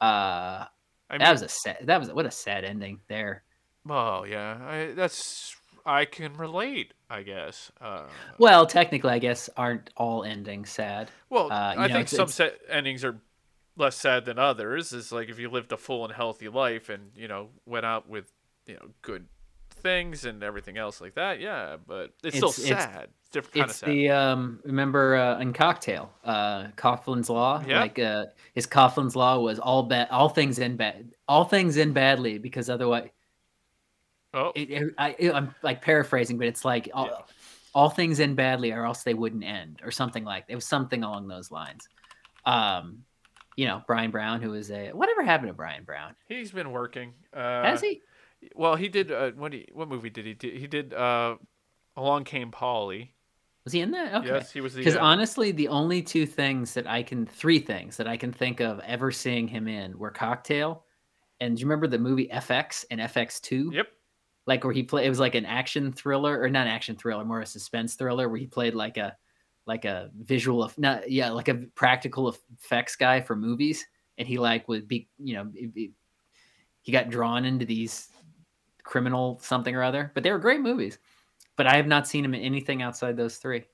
Uh, I mean, that was a sad. That was what a sad ending there. Oh yeah, I, that's I can relate. I guess. Uh, Well, technically, I guess aren't all endings sad. well, uh, I know, think it's- some it's- set endings are less sad than others. Is like if you lived a full and healthy life and you know went out with you know good things and everything else like that. Yeah, but it's, still It's- it's- sad. It's different kind of It's sad. the um remember uh, in Cocktail, uh Coughlin's Law. Yeah. Like uh his Coughlin's Law was all bad all things in bad all things in badly because otherwise oh, it, it, I, I'm like paraphrasing, but it's like all, Yeah. all things end badly, or else they wouldn't end, or something like it was something along those lines. Um, you know, Bryan Brown, who is a whatever happened to Bryan Brown? he's been working. Uh, Has he? Well, he did. Uh, what? He, what movie did he do? He did. Uh, Along Came Polly. Was he in that? Okay. Yes, he was. Because uh, honestly, the only two things that I can, three things that I can think of ever seeing him in were Cocktail, and do you remember the movie FX and FX Two? Yep. Like where he played, it was like an action thriller, or not action thriller, more a suspense thriller, where he played like a, like a visual of not yeah, like a practical effects guy for movies, and he like would be, you know, it- he got drawn into these criminal something or other, but they were great movies. But I have not seen him in anything outside those three.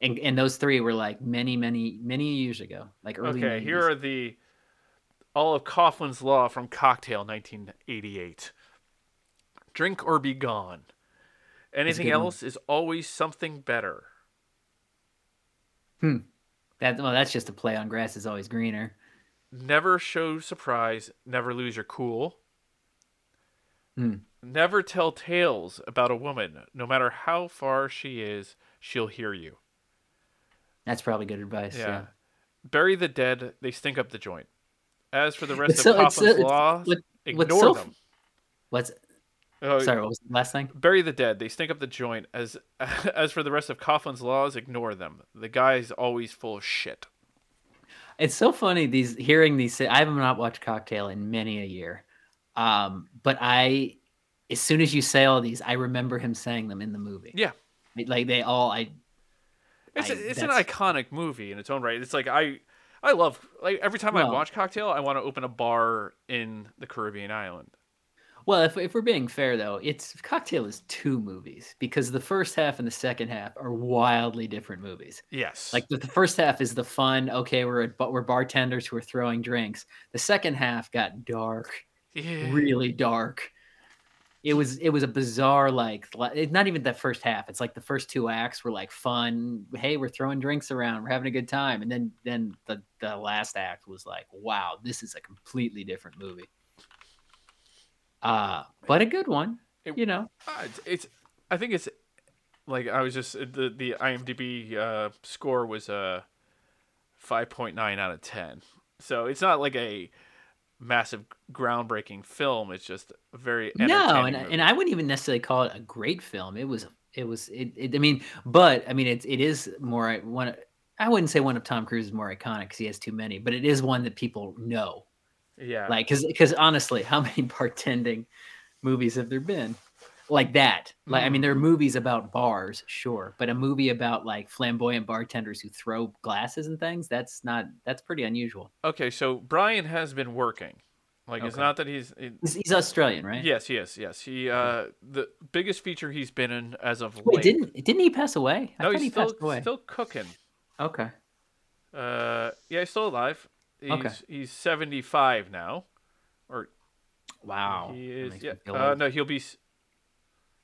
And, and those three were like many, many, many years ago, like early. Okay, 90s. here are the all of Coughlin's Law from Cocktail, 1988. Drink or be gone. Anything good one. else is always something better. Hmm. That. Well, that's just a play on grass is always greener. Never show surprise. Never lose your cool. Hmm. Never tell tales about a woman. No matter how far she is, she'll hear you. That's probably good advice. Yeah. Yeah. Bury the dead. They stink up the joint. As for the rest It's of so- it's so- Law, what- ignore so- them. What's Oh, sorry? What was the last thing? Bury the dead. They stink up the joint. As as for the rest of Coughlin's laws, ignore them. The guy's always full of shit. It's so funny these hearing these. I have not watched Cocktail in many a year, um, but I, as soon as you say all these, I remember him saying them in the movie. Yeah. like they all. I It's I- a, it's an iconic movie in its own right. It's like I I love like every time I watch Cocktail, I want to open a bar in the Caribbean island. Well, if, if we're being fair though, it's Cocktail is two movies because the first half and the second half are wildly different movies. Yes. Like the, the first half is the fun, okay, we're at, but we're bartenders who are throwing drinks. The second half got dark, yeah. really dark. It was it was a bizarre like it's not even the first half. It's like the first two acts were like fun. Hey, we're throwing drinks around, we're having a good time, and then then the the last act was like, wow, this is a completely different movie. Uh, but a good one, It- you know. Uh, it's, it's I think it's like I was just the the IMDb uh, score was a five point nine out of ten. So it's not like a massive groundbreaking film. It's just very No, and, movie. and I wouldn't even necessarily call it a great film. It was it was it, it I mean, but I mean it's it is more one I wouldn't say one of Tom Cruise's more iconic because he has too many, but it is one that people know. yeah. Like because because honestly, how many bartending movies have there been? Like that. Like I mean, there are movies about bars, sure, but a movie about like flamboyant bartenders who throw glasses and things, that's not that's pretty unusual. Okay, so Bryan has been working. Like it's not that he's. It, He's, he's Australian, right? Yes, yes, yes. He uh the biggest feature he's been in as of Wait, late. didn't didn't he pass away? I no, he's he still away. still cooking. Okay. Uh, yeah, he's still alive. He's Okay. he's seventy five now, or Wow. he is, Yeah. Uh, no, he'll be.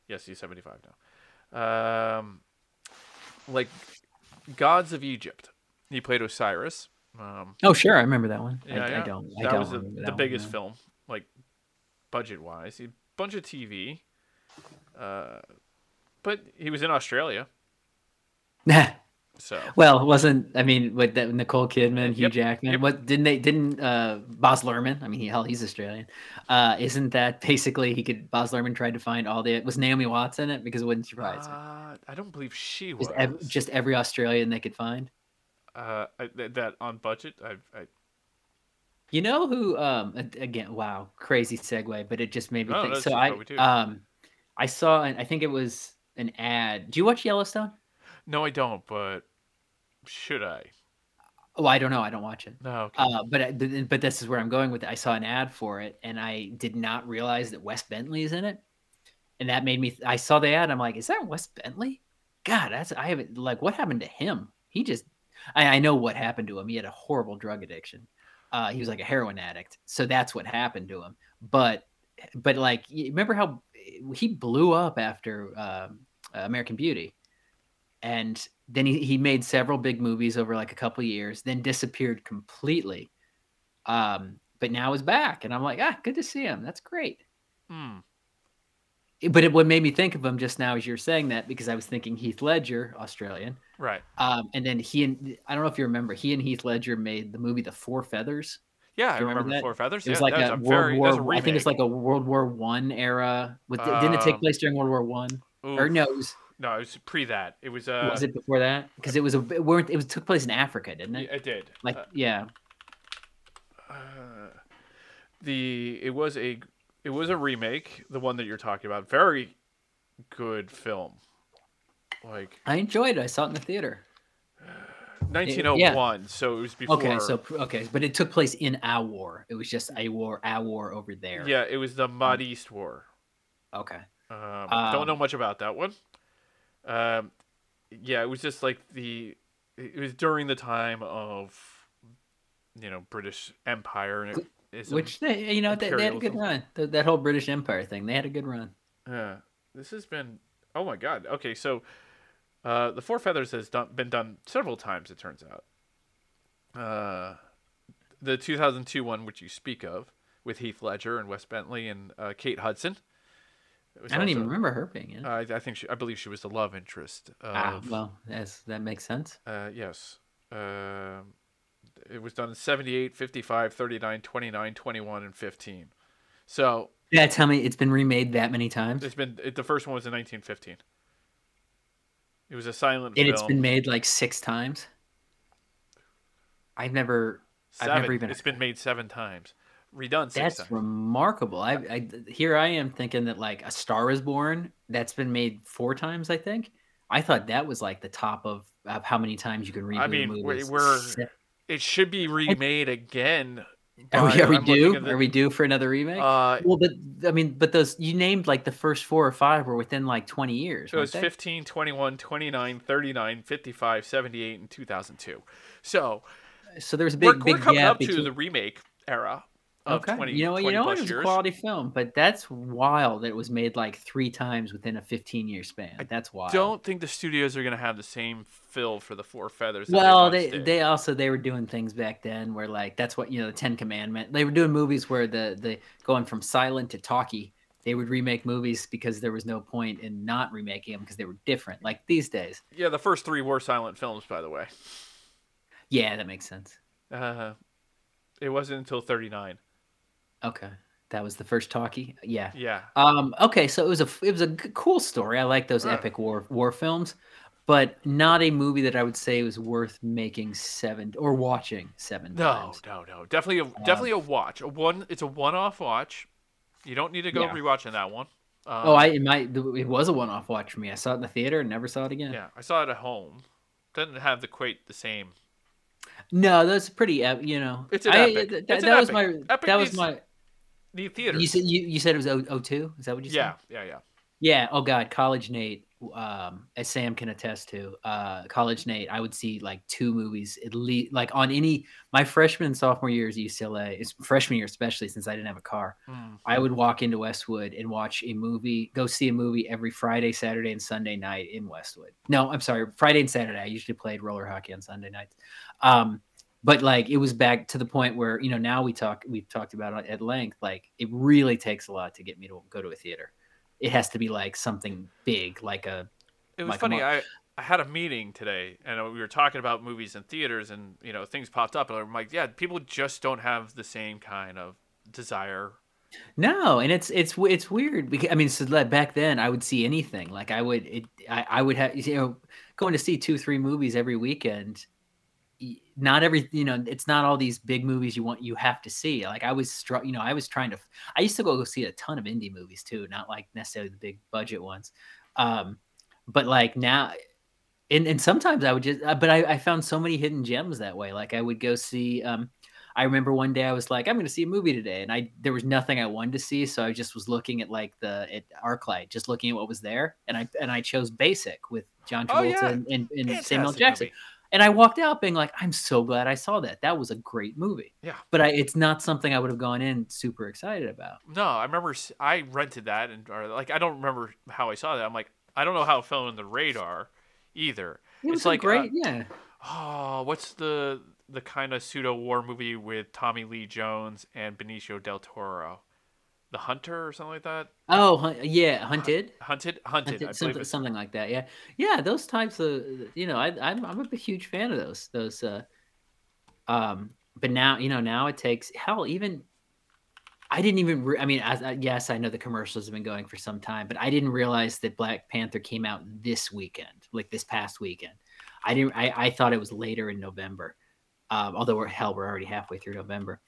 Yes, he's seventy five now. Um, like gods of Egypt. He played Osiris. Um, Oh, sure, I remember that one. yeah, I, yeah. I don't. I that don't was the, remember the that one, biggest film, like budget wise. A bunch of TV. Uh, but he was in Australia, so well, it wasn't I mean with that Nicole Kidman, Hugh Yep, Jackman? yep. What didn't they? Didn't uh, Baz Luhrmann? I mean, he, hell, he's Australian. Uh, isn't that basically he could? Baz Luhrmann tried to find all the. Was Naomi Watts in it? Because it wouldn't surprise me. uh, I don't believe she was. Just, ev- just every Australian they could find. uh, I, that on budget. I, I You know who? Um, again, wow, crazy segue, but it just made me No, think. that's So I, what we do. um, I saw, I think it was an ad. Do you watch Yellowstone? No, I don't. But should I? Oh, I don't know. I don't watch it. No. Okay. Uh, but but this is where I'm going with it. I saw an ad for it, and I did not realize that Wes Bentley is in it. and that made me. I saw the ad. I'm like, is that Wes Bentley? God, that's I haven't like what happened to him? He just. I, I know what happened to him. He had a horrible drug addiction. Uh, he was like a heroin addict, so that's what happened to him. But, but like, remember how he blew up after uh, American Beauty, and then he, he made several big movies over like a couple years, then disappeared completely. Um, but now is back, and I'm like, ah, good to see him. That's great. Hmm. But it, what made me think of him just now as you're saying that because I was thinking Heath Ledger, Australian, Right. um, and then he and I don't know if you remember, he and Heath Ledger made the movie The Four Feathers. Yeah, I remember, remember? Four Feathers. It was yeah, like a, a World very, War. I think it's like a World War One era. With, didn't it take Um, place during World War One? Or no, it was, No, it was pre that. It was. Uh, was it before that? Because it was a it weren't it was took place in Africa, didn't yeah, it? it did. Like Uh, yeah, uh, the it was a it was a remake. The one that you're talking about. Very good film. Like I enjoyed it. I saw it in the theater. 1901. So it was before. Okay, so okay, but it took place in our war. It was just a war, our war over there. yeah, it was the Mahdist War. Okay. Um, don't know Um, much about that one. Um, yeah, it was just like the. It was during the time of, you know, British Empire and it. Which they, you know, they, they had a good run. Th- that whole British Empire thing, they had a good run. Yeah, this has been. Oh my god. Okay, so, uh, the Four Feathers has done, been done several times. It turns out. Uh, the 2002 one, which you speak of, with Heath Ledger and Wes Bentley and uh, Kate Hudson. I don't even remember her being in. it. I, I think she, I believe she was the love interest. Of, ah, well, that's, that makes sense. Uh, yes. Um, it was done in 78, 55, 39, 29, 21, and 15. So Yeah, tell me, it's been remade that many times, it's been it, the first one was in 1915. It was a silent and film. it's been made like six times. I've never. I've seven. never even It's been made seven times, redone six That's times. remarkable. I, I here I am thinking that like a Star is Born that's been made four times. I think I thought that was like the top of, of how many times you can reboot I mean, we, we're It should be remade again. Are we, are we due? the- Are we due for another remake? Uh, well, but I mean, but those you named like the first four or five were within like twenty years. So it was they? 15, 21, 29, 39, 55, 78, and 2002. So So there was a we're, big, we're big coming gap up to the remake era okay, 20, you know, 20 you know, what? it was years. a quality film, but that's wild that it was made like three times within a fifteen-year span. That's wild. Don't think the studios are going to have the same fill for the Four Feathers. Well, they, they they also they were doing things back then where like that's what you know the Ten Commandment. They were doing movies where the the going from silent to talkie. They would remake movies because there was no point in not remaking them because they were different. Like these days. yeah, the first three were silent films, by the way. Yeah, that makes sense. Uh, it wasn't until 39. Okay, that was the first talkie. Yeah. Yeah. Um. Okay, so it was a it was a g- cool story. I like those epic war war films, but not a movie that I would say was worth making seven or watching seven No, times. no, no. Definitely, a, definitely a watch. A one. It's a one-off watch. You don't need to go Yeah. rewatching that one. Um, Oh, I it might it was a one off watch for me. I saw it in the theater and never saw it again. Yeah, I saw it at home. Didn't have the quite the same. No, that's pretty. ep- You know, It's an I, epic. That, It's an that was epic. my. Epic that was needs my. The theater. You said you, you said it was O 02? Is that what you said? yeah, yeah, yeah. Yeah. Oh God, College Nate. Um, as Sam can attest to, uh, College Nate. I would see like two movies at least, like on any my freshman and sophomore years at UCLA. It's freshman year especially since I didn't have a car. Mm. I would walk into Westwood and watch a movie, go see a movie every Friday, Saturday, and Sunday night in Westwood. No, I'm sorry, Friday and Saturday. I usually played roller hockey on Sunday nights. Um, but like it was back to the point where you know now we talk we've talked about it at length. Like it really takes a lot to get me to go to a theater. It has to be like something big, like a It was Like funny. I I had a meeting today, and we were talking about movies and theaters, and you know things popped up, and I'm like, yeah, people just don't have the same kind of desire. No, and it's it's it's weird because I mean, so like back then I would see anything. Like I would, it, I, I would have you know going to see two three movies every weekend. Not every you know, it's not all these big movies you want you have to see. Like I was str- you know, I was trying to. I used to go see a ton of indie movies too, not like necessarily the big budget ones. Um, but like now, and and sometimes I would just, uh, but I, I found so many hidden gems that way. Like I would go see. Um, I remember one day I was like, I'm going to see a movie today, and I there was nothing I wanted to see, so I just was looking at like the at ArcLight, just looking at what was there, and I and I chose Basic with John Oh, Travolta yeah. and, and, and Samuel Jackson, movie. And I walked out being like, I'm so glad I saw that. That was a great movie. Yeah. but I, it's not something I would have gone in super excited about. No, I remember I rented that and or like I don't remember how I saw that. I'm like I don't know how it fell on the radar either. It was It's like, uh, great, yeah. Oh, what's the the kind of pseudo war movie with Tommy Lee Jones and Benicio del Toro? The Hunter or something like that? Oh, yeah, Hunted. Hunted, Hunted, I Hunted, something, something like that. Yeah, yeah. Those types of, you know, I, I'm I'm a huge fan of those. Those, uh, um, but now you know now it takes hell even. I didn't even. Re- I mean, as, uh, yes, I know the commercials have been going for some time, but I didn't realize that Black Panther came out this weekend, like this past weekend. I didn't. I, I thought it was later in November. Um, although we're hell, we're already halfway through November.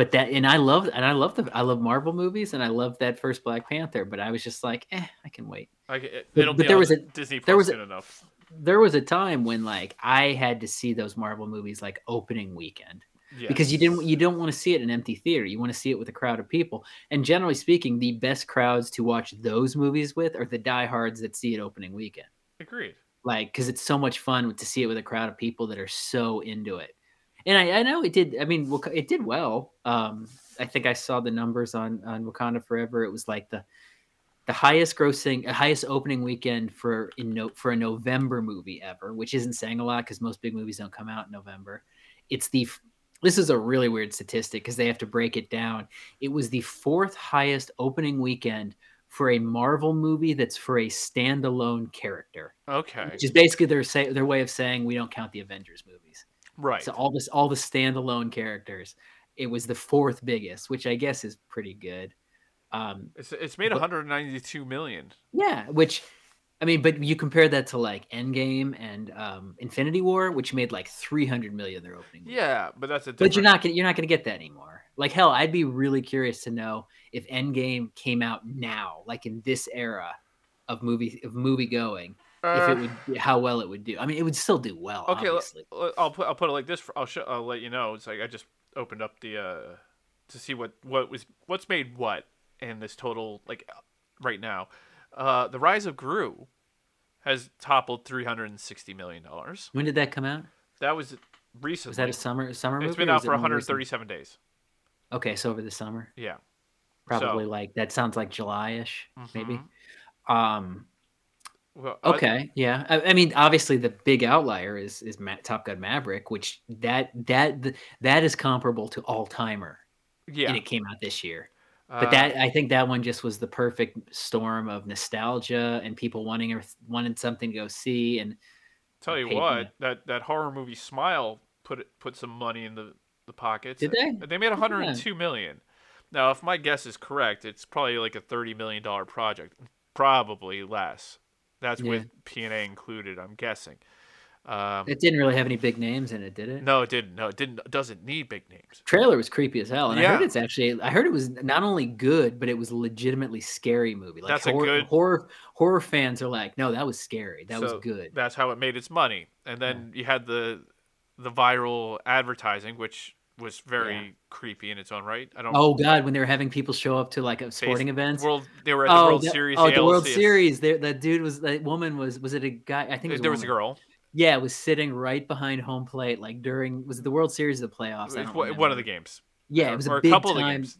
But that, and I love, and I love the, I love Marvel movies, and I love that first Black Panther. But I was just like, eh, I can wait like it, But- but there was a- Disney Plus there was a- enough. there was a time when like I had to see those Marvel movies like opening weekend Yeah. because you didn't you don't want to see it in an empty theater. You want to see it with a crowd of people. And generally speaking, the best crowds to watch those movies with are the diehards that see it opening weekend. agreed. Like because it's so much fun to see it with a crowd of people that are so into it. And I, I know it did. I mean, it did well. Um, I think I saw the numbers on on Wakanda Forever. It was like the the highest grossing, uh, highest opening weekend for in no, for a November movie ever, which isn't saying a lot because most big movies don't come out in November. It's the this is a really weird statistic because they have to break it down. It was the fourth highest opening weekend for a Marvel movie that's for a standalone character, Okay. which is basically their say their way of saying we don't count the Avengers movies. Right. So all this all the standalone characters, it was the fourth biggest, which I guess is pretty good. Um, it's it's made but- 192 million. yeah, which I mean, but you compare that to like Endgame and um, Infinity War, which made like 300 million their opening. Yeah, but that's a But you're not gonna you're not gonna get that anymore. Like hell, I'd be really curious to know if Endgame came out now, like in this era of movie of movie going, if Uh, it would how well it would do. I mean, it would still do well. Okay, obviously. I'll put I'll put it like this. For, I'll show, I'll let you know. It's like I just opened up the uh to see what what was what's made what in this total like right now. Uh, the Rise of Gru has toppled 360 million dollars. When did that come out? That was recently. Was that a summer summer movie? it's been out for 137 days. Okay, so over the summer, Yeah. probably like that sounds like July-ish, maybe. Mhm. Um, Well, okay, yeah. I, I mean, obviously, the big outlier is is Ma- Top Gun Maverick, which that that that is comparable to All Timer, yeah. and it came out this year. But uh, that I think that one just was the perfect storm of nostalgia and people wanting or wanted something to go see, and tell you what, that that horror movie Smile put it put some money in the the pockets. Did they? They made Good for them. 102 million. Now, if my guess is correct, it's probably like a 30 million dollar project, probably less. That's Yeah. with P and A included, I'm guessing. Um, it didn't really have any big names in it, did it? no, it didn't. No, it didn't. it Doesn't need big names. Trailer was creepy as hell, and I heard it's actually I heard it was not only good, but it was a legitimately scary movie. Like That's a horror, good- horror horror fans are like, no, that was scary. That was good. That's how it made its money. And then you had the the viral advertising, which was very Yeah. creepy in its own right. I don't. Oh God, when they were having people show up to like a sporting events. World. They were at the oh, World the, Series. oh, the World Series. There, that dude was that woman was was it a guy? I think it was There was a girl. Yeah, was sitting right behind home plate, like during was it the World Series the playoffs? I don't one remember. of the games. Yeah, uh, it was or a big couple of the time games.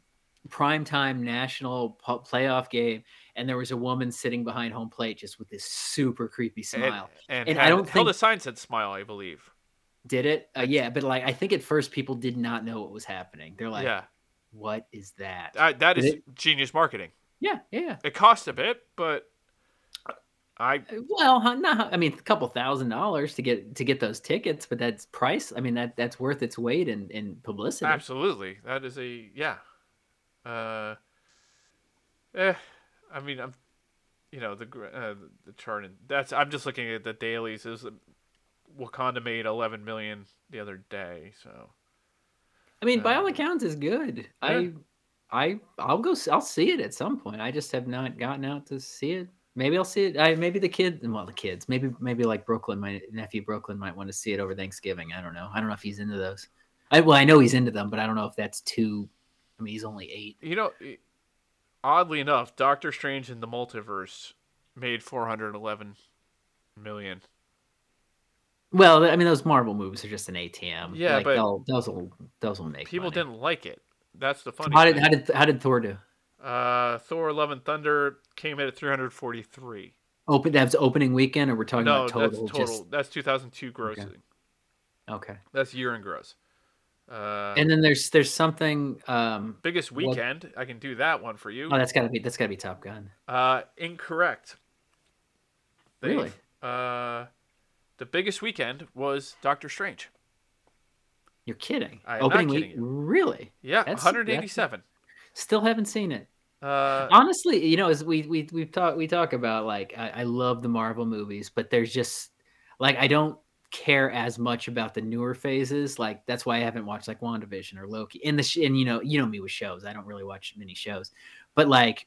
prime time national po- playoff game, and there was a woman sitting behind home plate just with this super creepy And, smile. and, And I had- don't held a sign said "smile," I believe. Did it? Uh, yeah, but like I think at first people did not know what was happening. They're like, yeah, "What is that?" that, that is it- genius marketing. yeah, yeah. It cost a bit, but I Uh, Well, not. I mean, a couple thousand dollars to get to get those tickets, but that's price. I mean, that that's worth its weight in in publicity. absolutely that is a yeah. Uh, eh, I mean, I'm, you know, the gr- uh, the chart and that's I'm just looking at the dailies. Is Wakanda made 11 million the other day, so I mean, by all Uh, accounts, is good. I, yeah. I, I'll go. I'll see it at some point. I just have not gotten out to see it. Maybe I'll see it. I maybe the kids. Well, the kids. Maybe maybe like Brooklyn. My nephew Brooklyn might want to see it over Thanksgiving. I don't know. I don't know if he's into those. I well, I know he's into them, but I don't know if that's too. I mean, he's only eight. You know, oddly enough, Doctor Strange in the Multiverse made 411 million. Well, I mean, those Marvel movies are just an ATM. Yeah, like, but they'll, those will those will make. People money. didn't like it. That's the funny How did thing. how did how did Thor do? Uh, Thor: Love and Thunder came in at 343. Open that's opening weekend, or we're talking No, about total? that's total. Just That's 2002 grossing. okay. That's year in gross. Uh, And then there's there's something. Um, biggest weekend. I can do that one for you. oh, that's gotta be that's gotta be Top Gun. Uh, incorrect. They- Really? Uh, the biggest weekend was Doctor Strange. You're kidding. I am not opening kidding week, you. really? Yeah, That's- 187. Still haven't seen it. Uh, honestly you know as we we we've talked we talk about like I, I love the marvel movies but there's just like i don't care as much about the newer phases like that's why i haven't watched like wandavision or loki in the sh- and you know you know me with shows i don't really watch many shows but like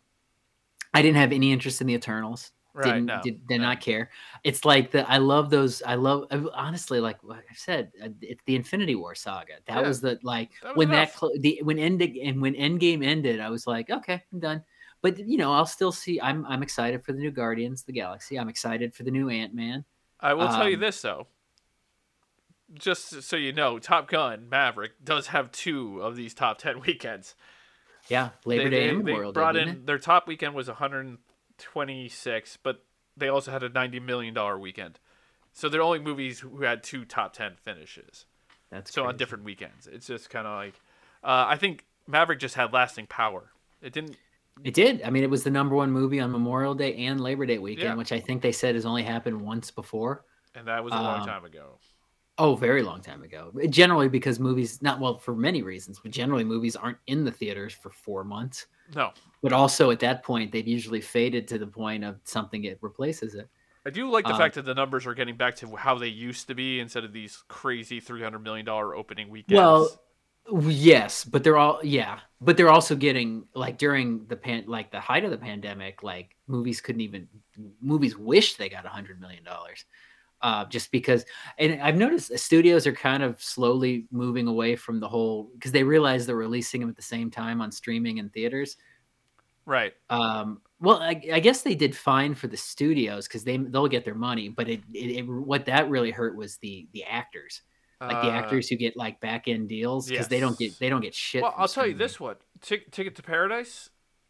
i didn't have any interest in the eternals right. didn't no, did, did no. not care it's like the i love those i love honestly like what i said uh, it's the infinity war saga that Yeah. was the like That was when enough. that clo- the when end and when endgame ended i was like okay i'm done but you know i'll still see i'm i'm excited for the new guardians of the galaxy i'm excited for the new ant-man I will tell you um, this though. Just so you know, Top Gun Maverick does have two of these top ten weekends. yeah labor they, day they, and they day brought in it? their top weekend was 126, but they also had a 90 million dollar weekend. So they're only movies who had two top ten finishes. that's So on different weekends, it's just kind of like uh, I think Maverick just had lasting power. It didn't. it did i mean it was the number one movie on memorial day and labor day weekend Yeah. which i think they said has only happened once before And that was a long Um, time ago. Oh, very long time ago. Generally, because movies, not well, for many reasons, but generally movies aren't in the theaters for four months. No, But also at that point, they've usually faded to the point of something it replaces it. I do like the Um, fact that the numbers are getting back to how they used to be instead of these crazy 300 million dollar opening weekends. Well, yes, but they're all yeah, but they're also getting like during the pan, like the height of the pandemic, like movies couldn't even movies wished they got a hundred million dollars. Uh, just because, and I've noticed studios are kind of slowly moving away from the whole because they realize they're releasing them at the same time on streaming and theaters. right. Um, well, I, I guess they did fine for the studios because they they'll get their money, but it, it, it what that really hurt was the the actors, like the Uh, actors who get like back end deals because they don't get they don't get shit. Well, I'll tell you this one: Tick Ticket to Paradise,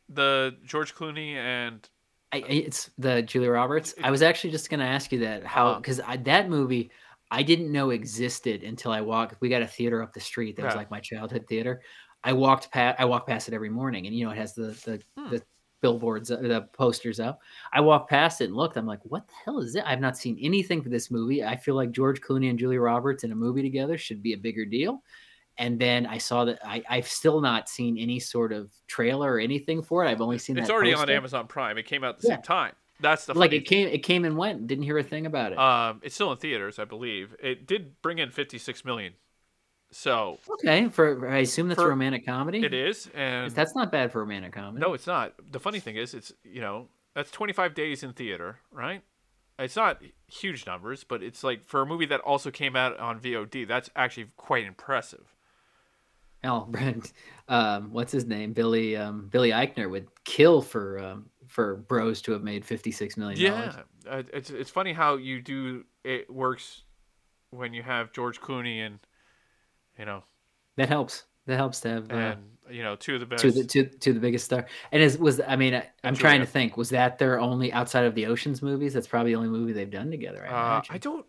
the George Clooney and I, it's the Julia Roberts. I was actually just gonna ask you that how because that movie I didn't know existed until I walked. We got a theater up the street that was Yeah. like my childhood theater. I walked past. I walk past it every morning, and you know it has the the, Hmm. the billboards, uh, the posters up. I walked past it and looked. I'm like, what the hell is it? I've not seen anything for this movie. I feel like George Clooney and Julia Roberts in a movie together should be a bigger deal. And then I saw that I, I've still not seen any sort of trailer or anything for it. I've only seen it's already on. Amazon Prime. It came out at the Yeah. same time. That's the like it came it came and went didn't hear a thing about it Um, it's still in theaters, I believe. It did bring in 56 million, so okay for i assume that's for- a romantic comedy it is. And that's not bad for a romantic comedy no, it's not. The funny thing is, it's you know that's 25 days in theater, right? It's not huge numbers, but it's like for a movie that also came out on VOD, that's actually quite impressive. Oh Brent, um what's his name billy um billy eichner would kill for um for bros to have made 56 million dollars Yeah, uh, it's it's funny how you do it works when you have George Clooney and you know that helps that helps to have uh, you know two of the best. to the to, to the biggest star and is was i mean I, i'm trying to think was that their only outside of the oceans movies that's probably the only movie they've done together I uh. I don't.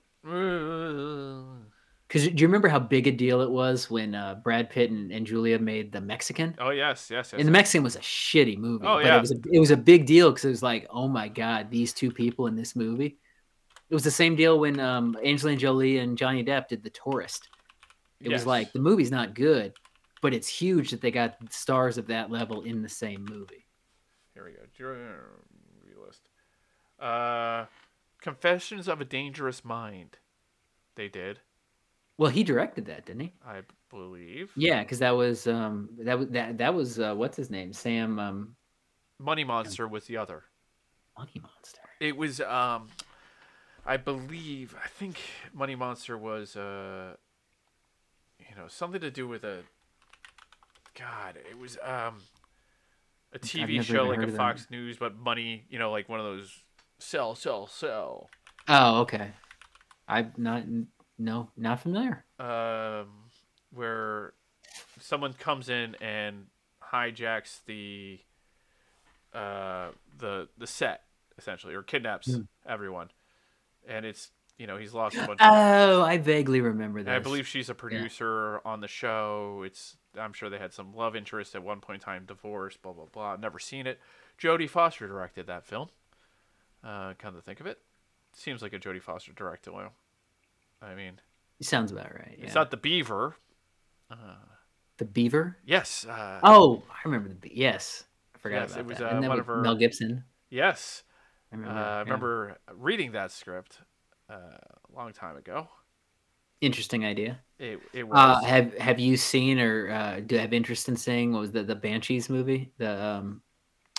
Because do you remember how big a deal it was when uh, Brad Pitt and, and Julia made the Mexican? oh yes, yes, yes. and the yes. Mexican was a shitty movie. Oh, but yeah. it was a, it was a big deal because it was like, oh my god, these two people in this movie. It was the same deal when um, Angelina Jolie and Johnny Depp did The Tourist. It was like the movie's not good, but it's huge that they got stars of that level in the same movie. Here we go. Julia list. Uh, Confessions of a Dangerous Mind. They did, Well, he directed that, didn't he? I believe. Yeah, because that was um, that was that that was uh, what's his name, Sam um, Money Monster was the other. Money Monster. It was um, I believe I think Money Monster was uh, you know, something to do with a. God, it was um, a TV show like a. Fox News, but money. You know, like one of those sell, sell, sell. Oh, okay. I'm not. No, not familiar. um, where someone comes in and hijacks the uh, the the set essentially, or kidnaps Hmm. everyone, and it's you know he's lost a bunch. of Oh, I vaguely remember that. I believe she's a producer on the show. It's I'm sure they had some love interest at one point in time, divorce, blah blah blah. Never seen it. Jodie Foster directed that film. Uh, come to think of it, seems like a Jodie Foster directed one. I mean, it sounds about right. it's yeah. not the Beaver. Uh, the Beaver. yes. Uh, Oh, I remember the Be- yes. I forgot Yes, about it was, that. uh, and then one with of her- Mel Gibson. Yes. I Uh, remember. I yeah. remember reading that script uh, a long time ago. Interesting idea. It, it was. Uh, have Have you seen or uh, do you have interest in seeing what was the the Banshees movie? The um,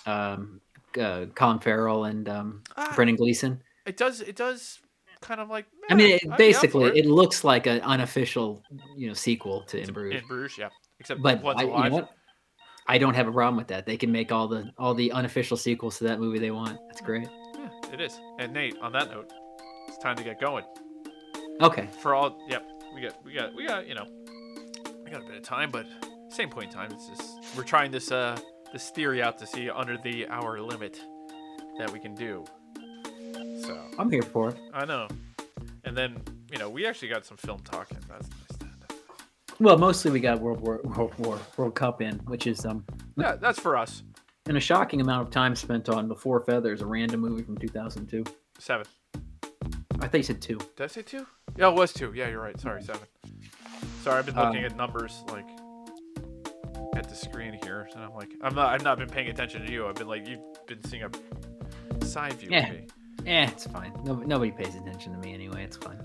um, uh, Colin Farrell and um, Ah, Brendan Gleeson. it does. It does kind of like. I mean, it, I'd be up basically, for it. looks like an unofficial, you know, sequel to In Bruges. In Bruges, yeah. Except but I, you know what? I don't have a problem with that. They can make all the all the unofficial sequels to that movie they want. That's great. Yeah, it is. And Nate, on that note, it's time to get going. Okay. For all, yep, we got, we got, we got, you know, we got a bit of time, but same point in time. It's just we're trying this uh this theory out to see under the hour limit that we can do. I'm here for it. I know. And then, you know, we actually got some film talking. That's nice. Well, mostly we got World War World War World Cup in, which is um Yeah, that's for us. and a shocking amount of time spent on Before Feathers, a random movie from 2002. Seven. I think you said two. Did I say two? Yeah, it was two. Yeah, you're right. Sorry, seven. Sorry, I've been looking Um, at numbers like at the screen here, and I'm like, I'm not. I've not been paying attention to you. I've been like, you've been seeing a side view of me. Yeah. Eh, it's fine. No, nobody pays attention to me anyway. It's fine.